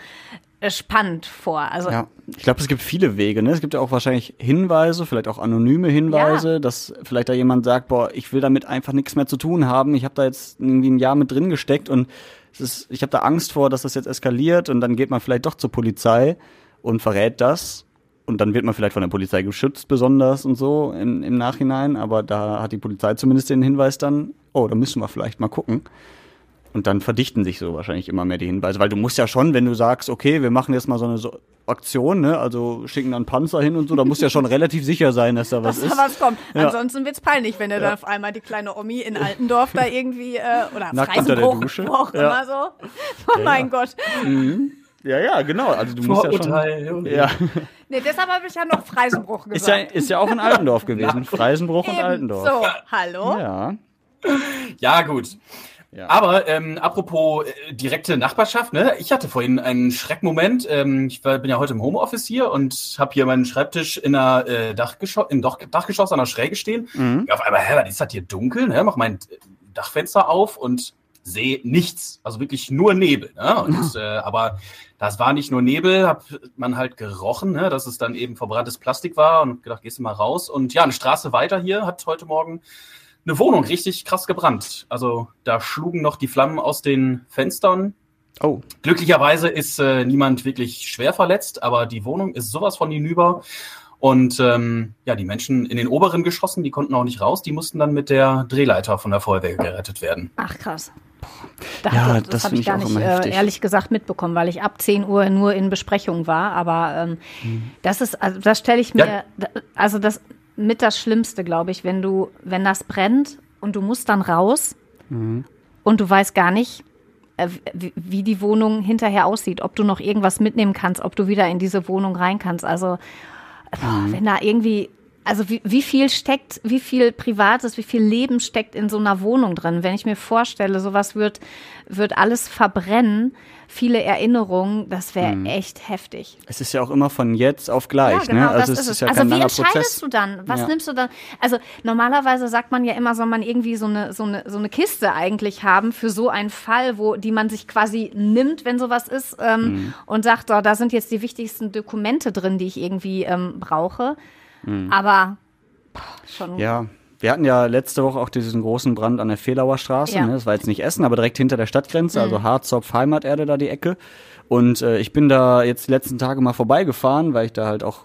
äh, spannend vor. Also Ja, ich glaube, es gibt viele Wege. Ne? Es gibt ja auch wahrscheinlich Hinweise, vielleicht auch anonyme Hinweise, Ja. dass vielleicht da jemand sagt, boah, ich will damit einfach nichts mehr zu tun haben. Ich habe da jetzt irgendwie ein Jahr mit drin gesteckt und ist, ich habe da Angst vor, dass das jetzt eskaliert und dann geht man vielleicht doch zur Polizei und verrät das. Und dann wird man vielleicht von der Polizei geschützt, besonders und so in, im Nachhinein. Aber da hat die Polizei zumindest den Hinweis dann, oh, da müssen wir vielleicht mal gucken. Und dann verdichten sich so wahrscheinlich immer mehr die Hinweise, weil du musst ja schon, wenn du sagst, okay, wir machen jetzt mal so eine so Aktion, ne, also schicken dann Panzer hin und so, da musst du ja schon [laughs] relativ sicher sein, dass da was dass ist. da was kommt. Ja. Ansonsten wird's peinlich, wenn er dann auf einmal die kleine Omi in Altendorf da irgendwie äh, oder Nackt unter der Freisenbruch, Dusche. auch Ja. immer so. [laughs] Oh mein Gott. Ja, ja, genau. Also du musst ja schon. Vorurteil. Ja, [laughs] Nee, deshalb habe ich ja noch Freisenbruch ist ja, gesagt. ist ja auch in Altendorf gewesen. Freisenbruch und Eben. Altendorf. So, hallo? Ja. Ja, gut. Ja. Aber ähm, apropos äh, direkte Nachbarschaft, ne? ich hatte vorhin einen Schreckmoment. Ähm, ich war, bin ja heute im Homeoffice hier und habe hier meinen Schreibtisch in einer, äh, Dachgeschoss, im Dach Dachgeschoss an der Schräge stehen. Mhm. Ja, auf einmal, hä, was ist das hier dunkel? Ne? Mach mein äh, Dachfenster auf und sehe nichts. Also wirklich nur Nebel. Ne? Und, [laughs] äh, aber das war nicht nur Nebel, hat man halt gerochen, ne? dass es dann eben verbranntes Plastik war und gedacht, gehst du mal raus. Und ja, eine Straße weiter hier hat heute Morgen eine Wohnung richtig krass gebrannt. Also da schlugen noch die Flammen aus den Fenstern. Oh. Glücklicherweise ist äh, niemand wirklich schwer verletzt, aber die Wohnung ist sowas von hinüber. Und ähm, ja, die Menschen in den oberen Geschossen, die konnten auch nicht raus, die mussten dann mit der Drehleiter von der Feuerwehr gerettet werden. Ach krass. Da, Ja, das das habe ich gar nicht äh, ehrlich gesagt mitbekommen, weil ich ab 10 Uhr nur in Besprechung war. Aber ähm, Mhm. das ist, also das stelle ich mir, Ja. also das mit das Schlimmste, glaube ich, wenn du, wenn das brennt und du musst dann raus Mhm. und du weißt gar nicht, äh, wie, wie die Wohnung hinterher aussieht, ob du noch irgendwas mitnehmen kannst, ob du wieder in diese Wohnung rein kannst. Also boah, Mhm. wenn da irgendwie, also wie, wie viel steckt, wie viel Privates, wie viel Leben steckt in so einer Wohnung drin? Wenn ich mir vorstelle, sowas wird, wird alles verbrennen, viele Erinnerungen, das wäre Mhm. echt heftig. Es ist ja auch immer von jetzt auf gleich, Ja, genau, ne? Also es ist es. ja also wie entscheidest Prozess. du dann? Was Ja. nimmst du dann? Also normalerweise sagt man ja immer, soll man irgendwie so eine, so eine, so eine Kiste eigentlich haben für so einen Fall, wo, die man sich quasi nimmt, wenn sowas ist, ähm, Mhm. und sagt, so, da sind jetzt die wichtigsten Dokumente drin, die ich irgendwie ähm, brauche. Mhm. Aber boah, schon. Ja, wir hatten ja letzte Woche auch diesen großen Brand an der Fehlauer Straße. Ja. Mhm. Ne? Das war jetzt nicht Essen, aber direkt hinter der Stadtgrenze, also Harzopf, Heimaterde da die Ecke. Und äh, ich bin da jetzt die letzten Tage mal vorbeigefahren, weil ich da halt auch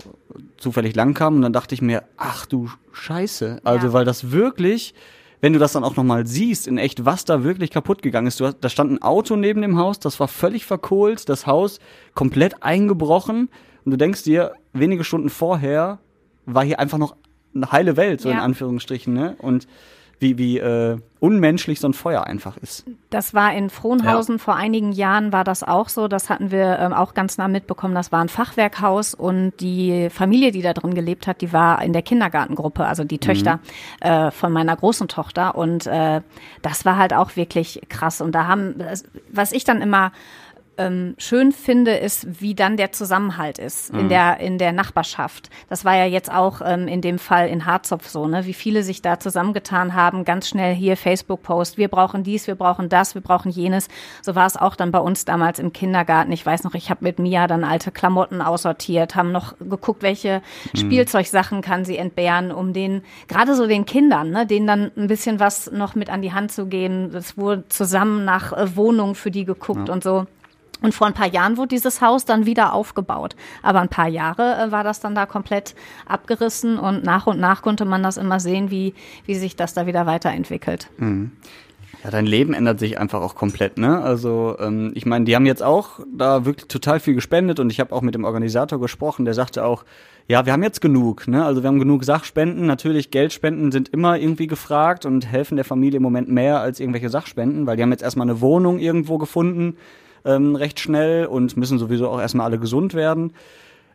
zufällig lang kam. Und dann dachte ich mir, ach du Scheiße. Also, Ja. weil das wirklich, wenn du das dann auch nochmal siehst, in echt, was da wirklich kaputt gegangen ist. Du hast, da stand ein Auto neben dem Haus, das war völlig verkohlt, das Haus komplett eingebrochen. Und du denkst dir, wenige Stunden vorher war hier einfach noch eine heile Welt, so in Ja. Anführungsstrichen, ne? Und wie, wie äh, unmenschlich so ein Feuer einfach ist. Das war in Frohnhausen vor einigen Jahren war das auch so. Das hatten wir ähm, auch ganz nah mitbekommen. Das war ein Fachwerkhaus und die Familie, die da drin gelebt hat, die war in der Kindergartengruppe, also die Töchter äh, von meiner großen Tochter. Und äh, das war halt auch wirklich krass. Und da haben, was ich dann immer ähm, schön finde, ist, wie dann der Zusammenhalt ist in der in der Nachbarschaft. Das war ja jetzt auch ähm, in dem Fall in Harzopf so, ne? Wie viele sich da zusammengetan haben, ganz schnell hier Facebook-Post, wir brauchen dies, wir brauchen das, wir brauchen jenes. So war es auch dann bei uns damals im Kindergarten. Ich weiß noch, ich habe mit Mia dann alte Klamotten aussortiert, haben noch geguckt, welche Spielzeugsachen kann sie entbehren, um den gerade so den Kindern, ne, denen dann ein bisschen was noch mit an die Hand zu geben. Es wurde zusammen nach äh, Wohnungen für die geguckt und so. Und vor ein paar Jahren wurde dieses Haus dann wieder aufgebaut. Aber ein paar Jahre äh, war das dann da komplett abgerissen und nach und nach konnte man das immer sehen, wie, wie sich das da wieder weiterentwickelt. Ja, dein Leben ändert sich einfach auch komplett, ne? Also, ähm, ich meine, die haben jetzt auch da wirklich total viel gespendet und ich habe auch mit dem Organisator gesprochen, der sagte auch, ja, wir haben jetzt genug, ne? Also wir haben genug Sachspenden. Natürlich, Geldspenden sind immer irgendwie gefragt und helfen der Familie im Moment mehr als irgendwelche Sachspenden, weil die haben jetzt erstmal eine Wohnung irgendwo gefunden, ähm, recht schnell und müssen sowieso auch erstmal alle gesund werden.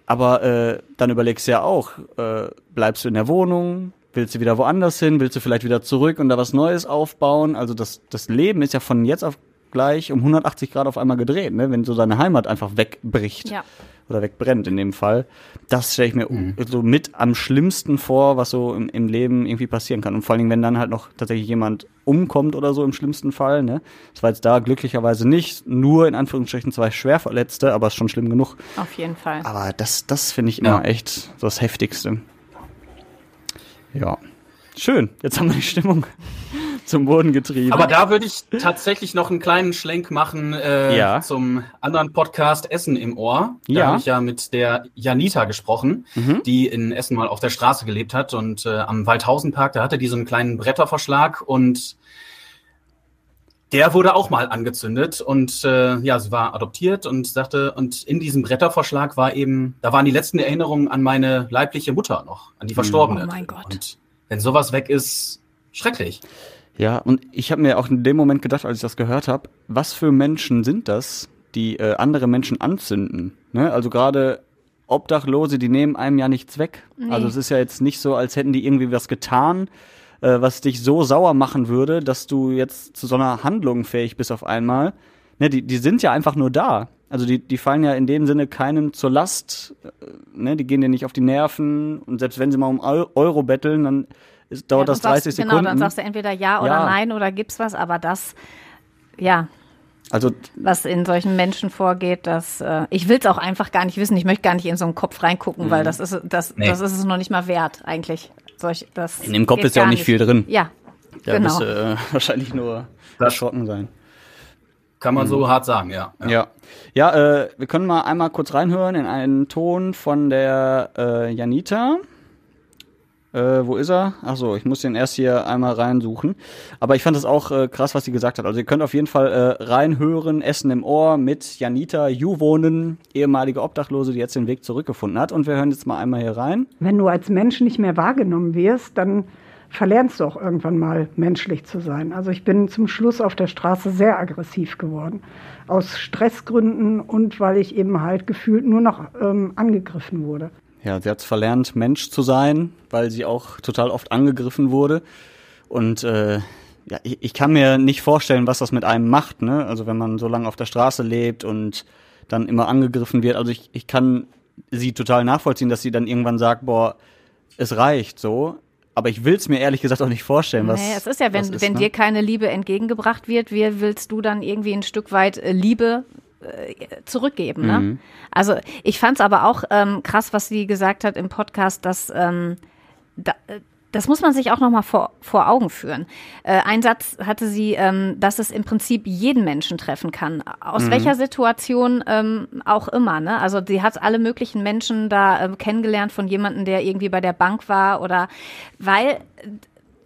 Aber äh, dann überlegst du ja auch, äh, bleibst du in der Wohnung, willst du wieder woanders hin, willst du vielleicht wieder zurück und da was Neues aufbauen? Also das, das Leben ist ja von jetzt auf gleich um 180 Grad auf einmal gedreht, ne? wenn so deine Heimat einfach wegbricht Ja. oder wegbrennt in dem Fall. Das stelle ich mir so mit am schlimmsten vor, was so im, im Leben irgendwie passieren kann. Und vor allen Dingen, wenn dann halt noch tatsächlich jemand umkommt oder so im schlimmsten Fall. Ne? Das war jetzt da glücklicherweise nicht, nur in Anführungsstrichen zwei Schwerverletzte, aber ist schon schlimm genug. Auf jeden Fall. Aber das, das finde ich immer Ja. echt so das Heftigste. Ja. Schön. Jetzt haben wir die Stimmung zum Boden getrieben. Aber da würde ich tatsächlich noch einen kleinen Schlenk machen äh, Ja. zum anderen Podcast Essen im Ohr. Da Ja. habe ich ja mit der Janita gesprochen, Mhm. die in Essen mal auf der Straße gelebt hat und äh, am Waldhausenpark, da hatte die so einen kleinen Bretterverschlag und der wurde auch mal angezündet und äh, ja, sie war adoptiert und sagte, und in diesem Brettervorschlag war eben, da waren die letzten Erinnerungen an meine leibliche Mutter noch, an die Verstorbene. Oh mein Gott. Und wenn sowas weg ist, schrecklich. Ja, und ich habe mir auch in dem Moment gedacht, als ich das gehört habe, was für Menschen sind das, die äh, andere Menschen anzünden? Ne? Also gerade Obdachlose, die nehmen einem ja nichts weg. Nee. Also es ist ja jetzt nicht so, als hätten die irgendwie was getan, äh, was dich so sauer machen würde, dass du jetzt zu so einer Handlung fähig bist auf einmal. Ne, die, die sind ja einfach nur da. Also die, die fallen ja in dem Sinne keinem zur Last. Äh, ne, die gehen dir nicht auf die Nerven. Und selbst wenn sie mal um Eu- Euro betteln, dann ist, dauert Ja, das dann 30 sagst, Sekunden. Genau, dann sagst du entweder ja oder Ja. nein oder gibt's was, aber das, ja, also was in solchen Menschen vorgeht, das, äh, ich will's auch einfach gar nicht wissen. Ich möchte gar nicht in so einen Kopf reingucken, Mhm. weil das ist, das, Nee. das ist es noch nicht mal wert, eigentlich. Solch, das In dem Kopf ist ja auch nicht viel drin. Ja, da genau. du äh, [laughs] wahrscheinlich nur Das- erschrocken sein. Kann man so hart sagen, ja. Ja. Ja, äh, wir können mal einmal kurz reinhören in einen Ton von der äh, Janita. Äh, wo ist er? Ach so, ich muss den erst hier einmal reinsuchen. Aber ich fand das auch äh, krass, was sie gesagt hat. Also ihr könnt auf jeden Fall äh, reinhören, Essen im Ohr mit Janita Juwonen, ehemalige Obdachlose, die jetzt den Weg zurückgefunden hat. Und wir hören jetzt mal einmal hier rein. Wenn du als Mensch nicht mehr wahrgenommen wirst, dann verlernst du auch irgendwann mal menschlich zu sein. Also ich bin zum Schluss auf der Straße sehr aggressiv geworden. Aus Stressgründen und weil ich eben halt gefühlt nur noch ähm, angegriffen wurde. Ja, sie hat verlernt, Mensch zu sein, weil sie auch total oft angegriffen wurde. Und äh, ja, ich, ich kann mir nicht vorstellen, was das mit einem macht, ne? Also wenn man so lange auf der Straße lebt und dann immer angegriffen wird. Also ich, ich kann sie total nachvollziehen, dass sie dann irgendwann sagt, boah, es reicht so. Aber ich will es mir ehrlich gesagt auch nicht vorstellen, was. Nee, es ist ja, wenn, ist, wenn ne? dir keine Liebe entgegengebracht wird, wie willst du dann irgendwie ein Stück weit äh, Liebe zurückgeben? Ne? Mhm. Also ich fand es aber auch ähm, krass, was sie gesagt hat im Podcast, dass ähm, da, äh, das muss man sich auch noch mal vor, vor Augen führen. Äh, ein Satz hatte sie, ähm, dass es im Prinzip jeden Menschen treffen kann, aus Mhm. welcher Situation ähm, auch immer. Ne? Also sie hat alle möglichen Menschen da ähm, kennengelernt von jemandem, der irgendwie bei der Bank war oder weil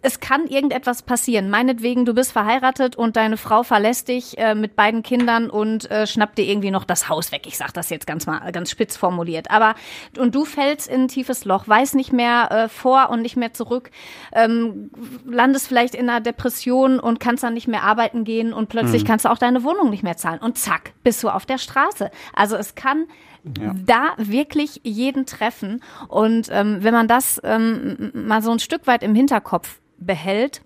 es kann irgendetwas passieren. Meinetwegen, du bist verheiratet und deine Frau verlässt dich äh, mit beiden Kindern und äh, schnappt dir irgendwie noch das Haus weg. Ich sag das jetzt ganz mal ganz spitz formuliert. Aber und du fällst in ein tiefes Loch, weißt nicht mehr äh, vor und nicht mehr zurück, ähm, landest vielleicht in einer Depression und kannst dann nicht mehr arbeiten gehen und plötzlich kannst du auch deine Wohnung nicht mehr zahlen und zack bist du auf der Straße. Also es kann da wirklich jeden treffen. Und ähm, wenn man das ähm, mal so ein Stück weit im Hinterkopf behält,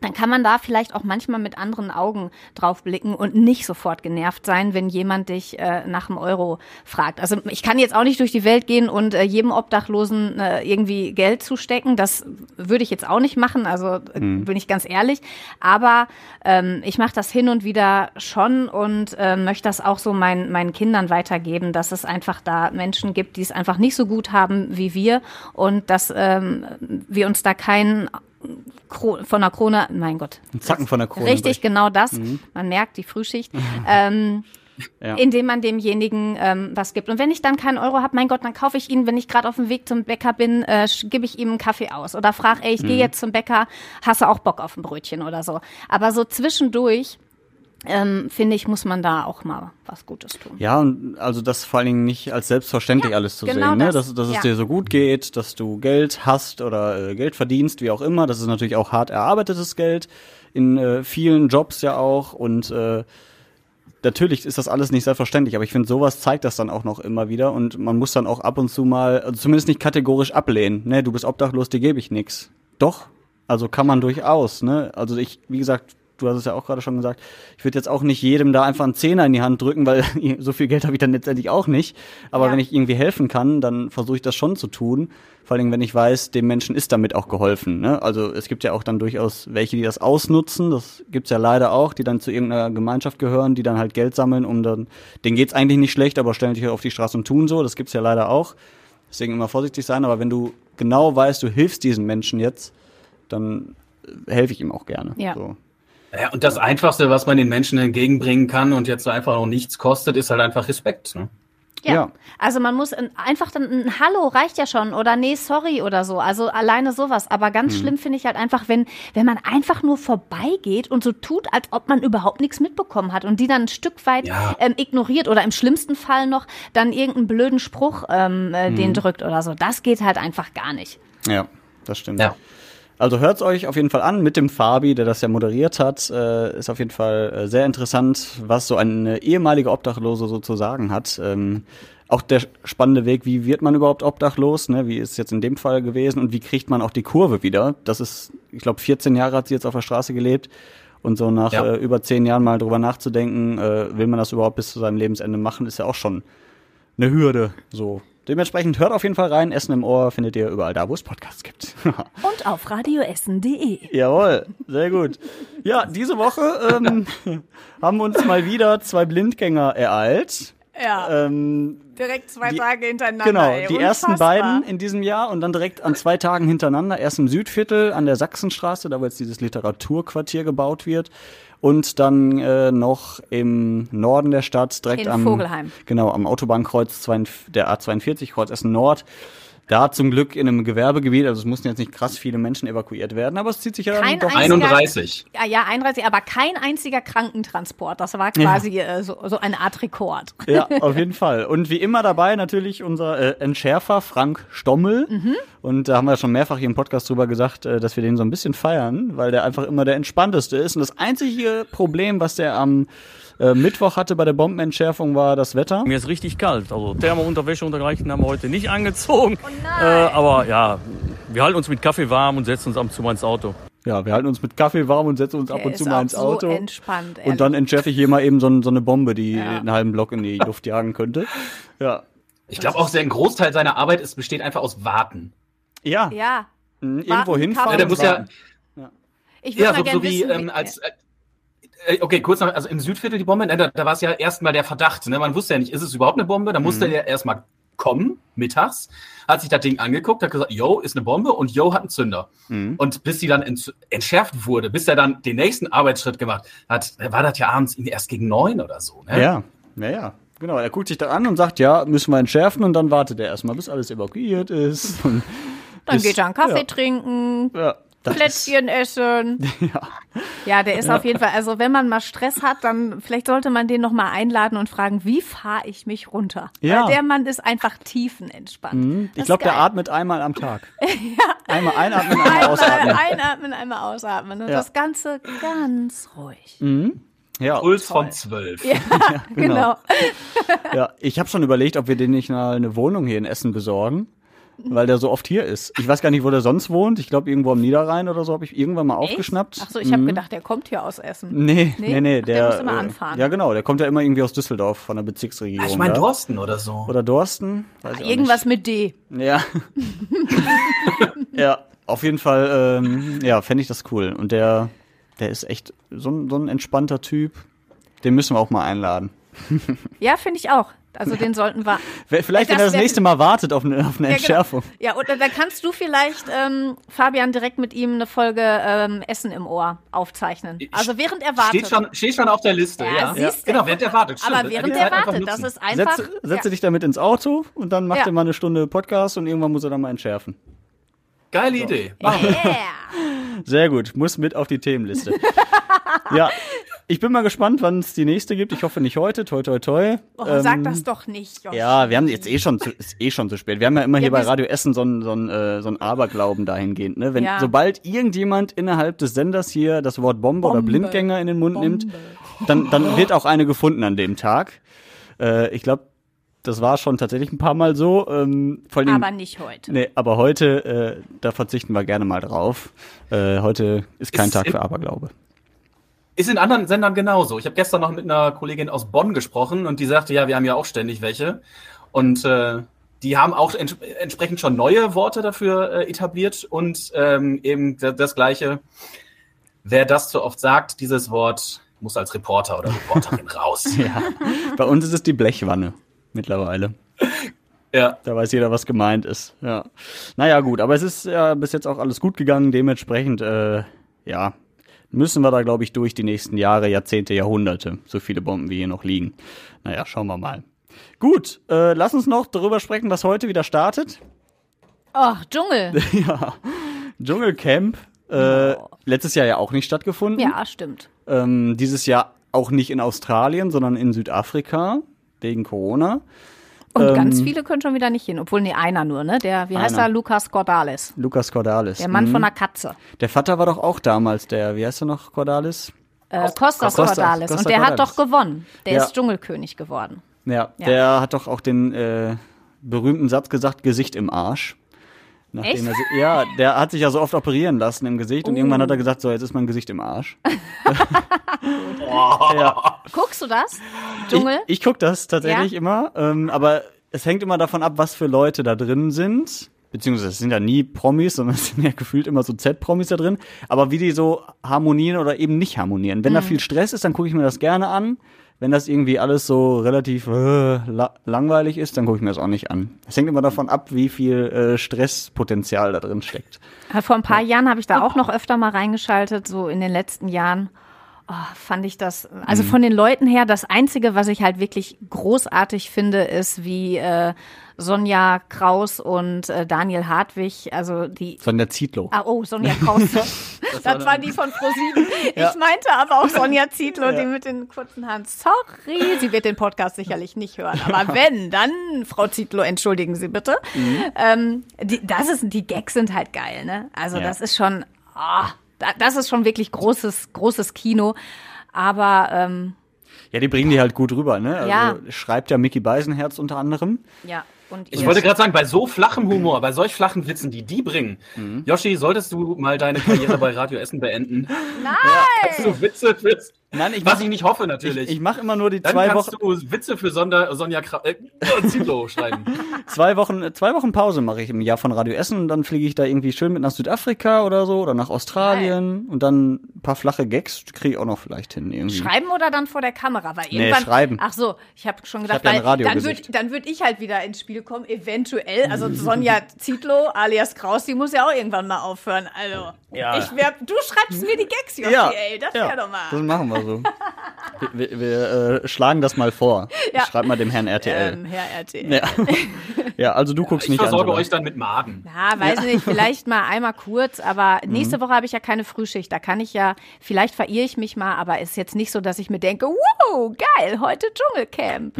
dann kann man da vielleicht auch manchmal mit anderen Augen drauf blicken und nicht sofort genervt sein, wenn jemand dich äh, nach dem Euro fragt. Also ich kann jetzt auch nicht durch die Welt gehen und äh, jedem Obdachlosen äh, irgendwie Geld zustecken. Das würde ich jetzt auch nicht machen, also äh, bin ich ganz ehrlich. Aber ähm, ich mache das hin und wieder schon und äh, möchte das auch so meinen, meinen Kindern weitergeben, dass es einfach da Menschen gibt, die es einfach nicht so gut haben wie wir und dass ähm, wir uns da keinen von der Krone, mein Gott. Ein Zacken von der Krone. Richtig, genau das. Man merkt die Frühschicht. [laughs] ähm, Ja. Indem man demjenigen ähm, was gibt. Und wenn ich dann keinen Euro habe, mein Gott, dann kaufe ich ihn, wenn ich gerade auf dem Weg zum Bäcker bin, äh, gebe ich ihm einen Kaffee aus. Oder frage, ey, ich gehe jetzt zum Bäcker, hast du auch Bock auf ein Brötchen oder so. Aber so zwischendurch, ähm, finde ich, muss man da auch mal was Gutes tun. Ja, und also das vor allen Dingen nicht als selbstverständlich alles zu genau sehen, ne? das. dass, dass es Ja. dir so gut geht, dass du Geld hast oder äh, Geld verdienst, wie auch immer. Das ist natürlich auch hart erarbeitetes Geld in äh, vielen Jobs ja auch und äh, natürlich ist das alles nicht selbstverständlich, aber ich finde, sowas zeigt das dann auch noch immer wieder und man muss dann auch ab und zu mal, also zumindest nicht kategorisch ablehnen, ne, du bist obdachlos, dir gebe ich nix. Doch, also kann man durchaus, ne? Also ich, wie gesagt, du hast es ja auch gerade schon gesagt, ich würde jetzt auch nicht jedem da einfach einen Zehner in die Hand drücken, weil [laughs] so viel Geld habe ich dann letztendlich auch nicht. Aber Ja. wenn ich irgendwie helfen kann, dann versuche ich das schon zu tun. Vor allem, wenn ich weiß, dem Menschen ist damit auch geholfen. Ne? Also es gibt ja auch dann durchaus welche, die das ausnutzen. Das gibt's ja leider auch, die dann zu irgendeiner Gemeinschaft gehören, die dann halt Geld sammeln, um dann, denen geht's eigentlich nicht schlecht, aber stellen sich halt auf die Straße und tun so. Das gibt's ja leider auch. Deswegen immer vorsichtig sein. Aber wenn du genau weißt, du hilfst diesen Menschen jetzt, dann äh, helfe ich ihm auch gerne. Ja. So. Ja, und das Einfachste, was man den Menschen entgegenbringen kann und jetzt so einfach noch nichts kostet, ist halt einfach Respekt. Ne? Ja. Ja. Also man muss ein, einfach dann ein Hallo reicht ja schon oder nee, sorry oder so. Also alleine sowas. Aber ganz schlimm finde ich halt einfach, wenn, wenn man einfach nur vorbeigeht und so tut, als ob man überhaupt nichts mitbekommen hat und die dann ein Stück weit Ja. ähm, ignoriert oder im schlimmsten Fall noch dann irgendeinen blöden Spruch ähm, äh, den drückt oder so. Das geht halt einfach gar nicht. Ja, das stimmt. Ja. Also hört's euch auf jeden Fall an mit dem Fabi, der das ja moderiert hat. Äh, ist auf jeden Fall äh, sehr interessant, was so eine ehemalige Obdachlose so zu sagen hat. Ähm, auch der spannende Weg, wie wird man überhaupt obdachlos? Ne? Wie ist es jetzt in dem Fall gewesen und wie kriegt man auch die Kurve wieder? Das ist, ich glaube, 14 Jahre hat sie jetzt auf der Straße gelebt. Und so nach Ja. äh, über zehn Jahren mal drüber nachzudenken, äh, will man das überhaupt bis zu seinem Lebensende machen, ist ja auch schon eine Hürde. So. Dementsprechend hört auf jeden Fall rein. Essen im Ohr findet ihr überall da, wo es Podcasts gibt. [laughs] Und auf radioessen.de. Jawohl, sehr gut. Ja, diese Woche ähm, [laughs] haben uns mal wieder zwei Blindgänger ereilt. Ja, Ähm, direkt zwei die- Tage hintereinander. genau, ey. die ersten Unfassbar. beiden in diesem Jahr und dann direkt an zwei Tagen hintereinander. Erst im Südviertel an der Sachsenstraße, da wo jetzt dieses Literaturquartier gebaut wird. Und dann äh, noch im Norden der Stadt, direkt In am Vogelheim. Genau, am Autobahnkreuz 42 der A42, Kreuz Essen Nord. Da zum Glück in einem Gewerbegebiet, also es mussten jetzt nicht krass viele Menschen evakuiert werden, aber es zieht sich ja dann doch einziger- 31. Ja, ja, 31, aber kein einziger Krankentransport. Das war quasi äh, so, so eine Art Rekord. Ja, [laughs] auf jeden Fall. Und wie immer dabei natürlich unser äh, Entschärfer Frank Stommel. Mhm. Und da haben wir schon mehrfach hier im Podcast drüber gesagt, äh, dass wir den so ein bisschen feiern, weil der einfach immer der entspannteste ist. Und das einzige Problem, was der am äh, Mittwoch hatte bei der Bombenentschärfung, war das Wetter. Mir ist richtig kalt. Also Thermounterwäsche und dergleichen haben wir heute nicht angezogen. Oh äh, aber ja, wir halten uns mit Kaffee warm und setzen uns ab und zu mal ins Auto. Ja, wir halten uns mit Kaffee warm und setzen uns ab Der und zu mal ins so Auto. entspannt, und dann ehrlich. entschärfe ich hier mal eben so, so eine Bombe, die einen halben Block in die Luft jagen könnte. Ja. Ich glaube auch, ein Großteil seiner Arbeit ist, besteht einfach aus Warten. Ja, Ja, Mhm, irgendwo Warten, hinfahren. Ja, der muss ja, warten. ich würde ja mal so, gerne so wie wissen, ähm, als. Äh, okay, kurz noch, also im Südviertel die Bombe, ne, da, da war es ja erstmal der Verdacht. Ne? Man wusste ja nicht, ist es überhaupt eine Bombe? Da musste der erstmal kommen, mittags, hat sich das Ding angeguckt, hat gesagt, yo, ist eine Bombe und yo, hat einen Zünder. Und bis die dann ents- entschärft wurde, bis er dann den nächsten Arbeitsschritt gemacht hat, war das ja abends erst gegen neun oder so. Ne? Ja, ja, ja. Genau, er guckt sich da an und sagt, ja, müssen wir entschärfen und dann wartet er erstmal, bis alles evakuiert ist. Und dann bis- geht er einen Kaffee ja, trinken, Ja, das Plätzchen essen. [laughs] Ja. Ja, der ist auf jeden Fall, also wenn man mal Stress hat, dann vielleicht sollte man den nochmal einladen und fragen, wie fahre ich mich runter? Ja. Weil der Mann ist einfach tiefenentspannt. Mhm. Ich ist glaube, der atmet einmal am Tag. [laughs] Einmal einatmen, einmal Einmal ausatmen. einatmen, einmal ausatmen. Und Ja. das Ganze ganz ruhig. Ja, Puls von zwölf. Ja, [laughs] genau. ja. Ich habe schon überlegt, ob wir den nicht mal eine Wohnung hier in Essen besorgen, weil der so oft hier ist. Ich weiß gar nicht, wo der sonst wohnt. Ich glaube, irgendwo am Niederrhein oder so habe ich irgendwann mal aufgeschnappt. Ach so, ich habe gedacht, der kommt hier aus Essen. Nee, Nee? nee, nee, Ach, der der, muss immer äh, anfahren. Ja, genau, der kommt ja immer irgendwie aus Düsseldorf von der Bezirksregierung. Ich meine. Dorsten oder so. Oder Dorsten, weiß ich auch Irgendwas mit D. nicht. Ja. [laughs] ja, auf jeden Fall, ähm, ja, fände ich das cool. Und der, der ist echt so ein, so ein entspannter Typ. Den müssen wir auch mal einladen. [laughs] Ja, finde ich auch. Also den sollten wir. [laughs] Vielleicht, wenn er das wär- nächste Mal wartet auf eine, auf eine Ja, genau. Entschärfung. Ja, und dann kannst du vielleicht, ähm, Fabian, direkt mit ihm eine Folge ähm, Essen im Ohr aufzeichnen. Also während er wartet. Steht schon, steht schon auf der Liste, Ja, ja. Genau, während er wartet. Stimmt, Aber während er wartet, das ist einfach. Setze, setze ja. dich damit ins Auto und dann macht Ja. er mal eine Stunde Podcast und irgendwann muss er dann mal entschärfen. Geile Idee. Machen [laughs] wir. Yeah. Sehr gut, muss mit auf die Themenliste. ja, [laughs] ich bin mal gespannt, wann es die nächste gibt. Ich hoffe nicht heute, toi toi toi. Oh, Ähm, sag das doch nicht, Josh. Ja, wir haben jetzt eh schon zu, ist eh schon zu spät. Wir haben ja immer hier Ja, bei wir- Radio Essen so einen so einen, äh, so einen Aberglauben dahingehend, ne? Wenn Ja. sobald irgendjemand innerhalb des Senders hier das Wort Bombe, oder Bombe. Blindgänger in den Mund nimmt, dann dann wird auch eine gefunden an dem Tag. Äh, ich glaube, das war schon tatsächlich ein paar Mal so. Ähm, vor allem, Aber nicht heute. Nee, aber heute, äh, da verzichten wir gerne mal drauf. Äh, heute ist kein Ist Tag für Aberglaube. Ist in anderen Sendern genauso. Ich habe gestern noch mit einer Kollegin aus Bonn gesprochen und die sagte, ja, wir haben ja auch ständig welche. Und äh, die haben auch ents entsprechend schon neue Worte dafür äh, etabliert und ähm, eben das Gleiche. Wer das zu oft sagt, dieses Wort, muss als Reporter oder Reporterin [laughs] raus. Ja. Bei uns ist es die Blechwanne mittlerweile. Ja. Da weiß jeder, was gemeint ist. Ja. Naja, gut, aber es ist ja bis jetzt auch alles gut gegangen. Dementsprechend, äh, ja, müssen wir da, glaube ich, durch die nächsten Jahre, Jahrzehnte, Jahrhunderte, so viele Bomben wie hier noch liegen. Naja, schauen wir mal. Gut, äh, lass uns noch darüber sprechen, was heute wieder startet. Oh, Dschungel. [laughs] ja. Dschungelcamp. Äh, letztes Jahr ja auch nicht stattgefunden. Ja, stimmt. Ähm, dieses Jahr auch nicht in Australien, sondern in Südafrika wegen Corona. Und Ähm, ganz viele können schon wieder nicht hin, obwohl nee, einer nur, ne? Der, wie heißt Einer. er? Lukas Cordalis. Lukas Cordalis. Der Mann Mhm. von der Katze. Der Vater war doch auch damals der, wie heißt er noch, Cordalis? Äh, Kostas Costa- Cordalis. Costa Und der hat Cordalis. doch gewonnen. Der Ja. ist Dschungelkönig geworden. Ja, Ja. der hat doch auch den äh, berühmten Satz gesagt, Gesicht im Arsch. Nachdem Echt? Er, ja, der hat sich ja so oft operieren lassen im Gesicht und Oh. irgendwann hat er gesagt, so, jetzt ist mein Gesicht im Arsch. [laughs] ja. Guckst du das? Dschungel? Ich, ich gucke das tatsächlich Ja? immer, ähm, aber es hängt immer davon ab, was für Leute da drin sind. Beziehungsweise es sind ja nie Promis, sondern es sind ja gefühlt immer so Z-Promis da drin. Aber wie die so harmonieren oder eben nicht harmonieren. Wenn da viel Stress ist, dann gucke ich mir das gerne an. Wenn das irgendwie alles so relativ äh, la langweilig ist, dann gucke ich mir das auch nicht an. Es hängt immer davon ab, wie viel äh, Stresspotenzial da drin steckt. Äh, Vor ein paar Jahren habe ich da auch noch öfter mal reingeschaltet, so in den letzten Jahren. Oh, fand ich das, also von den Leuten her, das Einzige, was ich halt wirklich großartig finde, ist, wie äh, Sonja Kraus und äh, Daniel Hartwig, also die Von der Zietlow. Ah, oh, Sonja Kraus. [laughs] das, war die von ProSieben. Ich meinte aber auch Sonja Zietlow, die mit den kurzen Haaren. Sorry, sie wird den Podcast sicherlich nicht hören. Aber wenn, dann, Frau Zietlow, entschuldigen Sie bitte. Ähm, die, das ist, die Gags sind halt geil, ne? Also Ja. das ist schon, da, das ist schon wirklich großes, großes Kino. Aber ähm, Ja, die bringen die halt gut rüber, ne? Also Ja. schreibt ja Mickey Beisenherz unter anderem. ja, und Ich wollte gerade sagen, bei so flachem Humor, bei solch flachen Witzen, die die bringen, Mhm. Yoshi, solltest du mal deine Karriere bei Radio Essen beenden? Nein! Dass du Witze für, Nein, ich was mach- ich nicht hoffe Ich, natürlich. ich mache immer nur die Dann zwei kannst Wochen, du Witze für Sonder, Sonja Kra äh, Zietlow schreiben. [laughs] zwei Wochen, zwei Wochen Pause mache ich im Jahr von Radio Essen und dann fliege ich da irgendwie schön mit nach Südafrika oder so oder nach Australien und dann ein paar flache Gags kriege ich auch noch vielleicht hin irgendwie. Schreiben oder dann vor der Kamera? Weil Nee, irgendwann, schreiben. Ach so, ich habe schon gedacht, hab ja weil dann würde dann würd ich halt wieder ins Spiel kommen, eventuell. Also Sonja Zietlow alias Kraus, die muss ja auch irgendwann mal aufhören. Also, Ja. ich wär, du schreibst mir die Gags, Joshi, ey, das ja, wär doch mal. Das machen wir so. [laughs] wir wir, wir äh, schlagen das mal vor. Ja. Ich schreib mal dem Herrn RTL. Ähm, Herr RTL. ja. ja, also du guckst Ich nicht versorge Angela. euch dann mit Maden. Ja, weiß nicht, vielleicht mal einmal kurz, aber Mhm. nächste Woche habe ich ja keine Frühschicht. Da kann ich ja, vielleicht verirre ich mich mal, aber ist jetzt nicht so, dass ich mir denke, wow, geil, heute Dschungelcamp.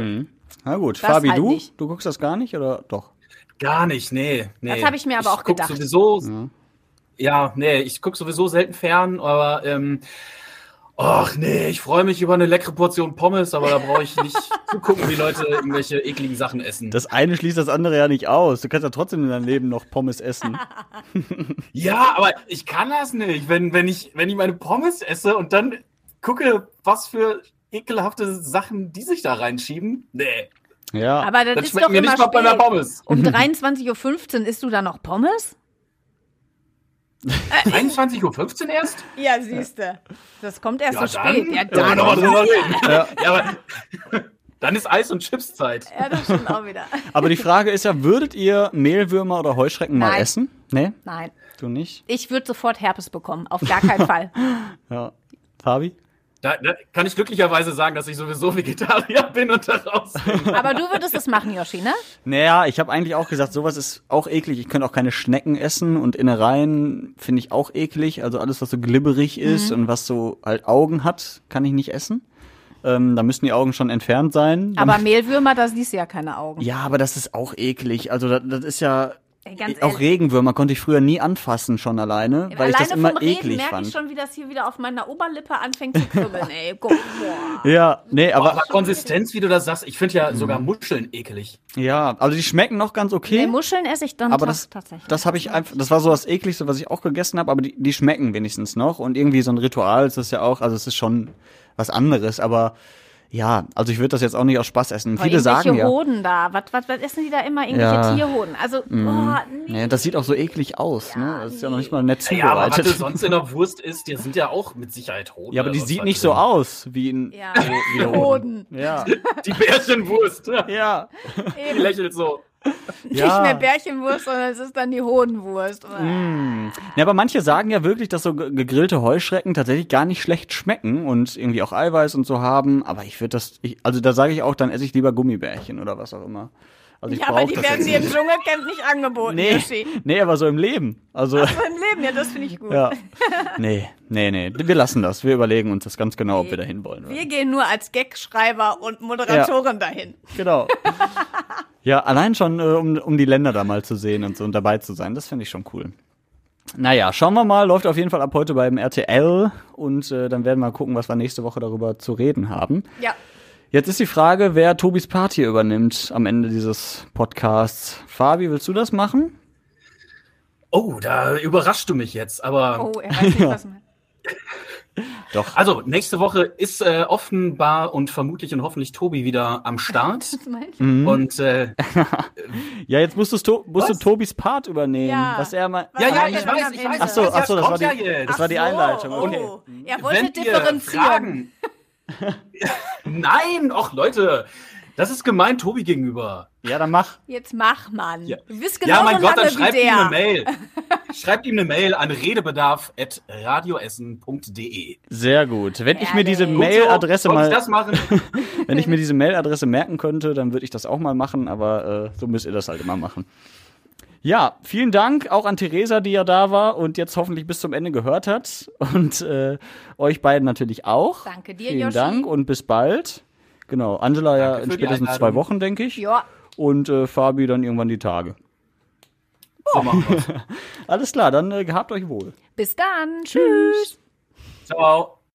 Na gut, Das Fabi, halt du? nicht. Du guckst das gar nicht oder doch? Gar nicht, nee. nee. Das hab ich mir aber auch guck gedacht. Sowieso, ja. nee, ich gucke sowieso selten fern, aber ähm, ach nee, ich freue mich über eine leckere Portion Pommes, aber da brauche ich nicht [laughs] zugucken, wie Leute irgendwelche ekligen Sachen essen. Das eine schließt das andere ja nicht aus. Du kannst ja trotzdem in deinem Leben noch Pommes essen. [laughs] ja, aber ich kann das nicht, wenn, wenn, ich, wenn ich meine Pommes esse und dann gucke, was für ekelhafte Sachen die sich da reinschieben. Nee, Ja. Aber das das ist schmeckt doch mir immer nicht mal bei einer. Pommes. Um [laughs] 23.15 Uhr isst du da noch Pommes? [laughs] 23.15 Uhr erst? Ja, siehste. Das kommt erst Ja, so dann, spät. Ja, dann. mal drüber reden. [laughs] Ja. aber dann ist Eis- und Chips-Zeit. Ja, das stimmt auch wieder. Aber die Frage ist ja, würdet ihr Mehlwürmer oder Heuschrecken mal Nein. essen? Nee, Nein, du nicht? ich würde sofort Herpes bekommen. Auf gar keinen Fall. Ja. Fabi? Da, da kann ich glücklicherweise sagen, dass ich sowieso Vegetarier bin und daraus bin. [laughs] Aber du würdest es machen, Yoshi, ne? Naja, ich habe eigentlich auch gesagt, sowas ist auch eklig. Ich könnte auch keine Schnecken essen und Innereien finde ich auch eklig. Also alles, was so glibberig ist und was so halt Augen hat, kann ich nicht essen. Ähm, da müssen die Augen schon entfernt sein. Aber Mehlwürmer, da siehst du ja keine Augen. ja, aber das ist auch eklig. Also das, das ist ja ganz auch ehrlich. Regenwürmer konnte ich früher nie anfassen schon alleine, weil ich das Alleine immer vom Reden eklig merke fand. ich schon, wie das hier wieder auf meiner Oberlippe anfängt zu kribbeln, [laughs] ey. Guck, boah. Ja, nee, aber, Aber Konsistenz, wie du das sagst, ich finde ja sogar Muscheln ekelig. ja, also die schmecken noch ganz okay. Nee, Muscheln esse ich dann aber das, tatsächlich. das habe ich einfach, das war so das ekligste, was ich auch gegessen habe, aber die, die schmecken wenigstens noch und irgendwie so ein Ritual ist das ja auch, also es ist schon was anderes, aber ja, also ich würde das jetzt auch nicht aus Spaß essen. Boah, Viele irgendwelche sagen ja, Hoden da. Was, was, was essen die da immer? Irgendwelche Ja. Mhm. Tierhoden. Also, boah, nee. ja, das sieht auch so eklig aus, ne? Das ist ja noch nicht mal nett Ja, aber was du zubereitet. sonst in der Wurst isst, die sind ja auch mit Sicherheit rot. Ja, aber die sieht nicht so drin. aus wie ein Ja. wie, [laughs] Hoden. Hoden. Ja, Die Bärchenwurst, ja. die [laughs] lächelt so. [laughs] Nicht mehr Bärchenwurst, sondern es ist dann die Hodenwurst. Ja, aber manche sagen ja wirklich, dass so ge- gegrillte Heuschrecken tatsächlich gar nicht schlecht schmecken und irgendwie auch Eiweiß und so haben. Aber ich würde das, ich, also da sage ich auch, dann esse ich lieber Gummibärchen oder was auch immer. Also ich Ja, aber die werden dir im. Dschungelcamp nicht angeboten, Nee, Yoshi. nee, aber so im Leben. Also, So im Leben, ja, das finde ich gut. ja. [laughs] Nee, nee, nee. Wir lassen das. Wir überlegen uns das ganz genau, ob wir dahin wollen. Wir gehen nur als Gagschreiber und Moderatorin dahin. Genau. [laughs] ja, allein schon, äh, um, um die Länder da mal zu sehen und so und dabei zu sein, das finde ich schon cool. Naja, schauen wir mal, läuft auf jeden Fall ab heute beim RTL und äh, dann werden wir mal gucken, was wir nächste Woche darüber zu reden haben. Ja. Jetzt ist die Frage, wer Tobis Part hier übernimmt am Ende dieses Podcasts. Fabi, willst du das machen? Oh, da überraschst du mich jetzt, aber Oh, er weiß nicht, [laughs] was man. [laughs] Doch. also nächste Woche ist äh, offenbar und vermutlich und hoffentlich Tobi wieder am Start. [laughs] Mhm. Und äh, Ja, jetzt musst, du's to musst du? Tobis Part übernehmen. Ja. Was er mal. Ja, ja, ich weiß, ich weiß. Ach so, das ach so, das war die, das war die Ach Einleitung. Okay. Oh. Er wollte Wenn differenzieren. Fragen- [laughs] Nein, och Leute, das ist gemein Tobi gegenüber. Ja, dann mach. Jetzt mach, Mann. Ja. Du bist ja, genauso mein Gott, dann schreibt ihm eine. Mail. [laughs] Schreibt ihm eine Mail an redebedarf.radioessen.de. Sehr gut. Wenn ich mir diese. Mailadresse ich mal, das machen? [laughs] wenn ich mir diese Mailadresse merken könnte, dann würde ich das auch mal machen, aber äh, so müsst ihr das halt immer machen. Ja, vielen Dank auch an Theresa, die ja da war und jetzt hoffentlich bis zum Ende gehört hat. Und äh, euch beiden natürlich auch. Danke dir, Vielen Yoshi. Dank und bis bald. Genau, Angela ja Danke in für die spätestens zwei Wochen, denke ich. Ja. Und äh, Fabi dann irgendwann die Tage. So wir's. [laughs] Alles klar, dann äh, gehabt euch wohl. Bis dann. Tschüss. Ciao.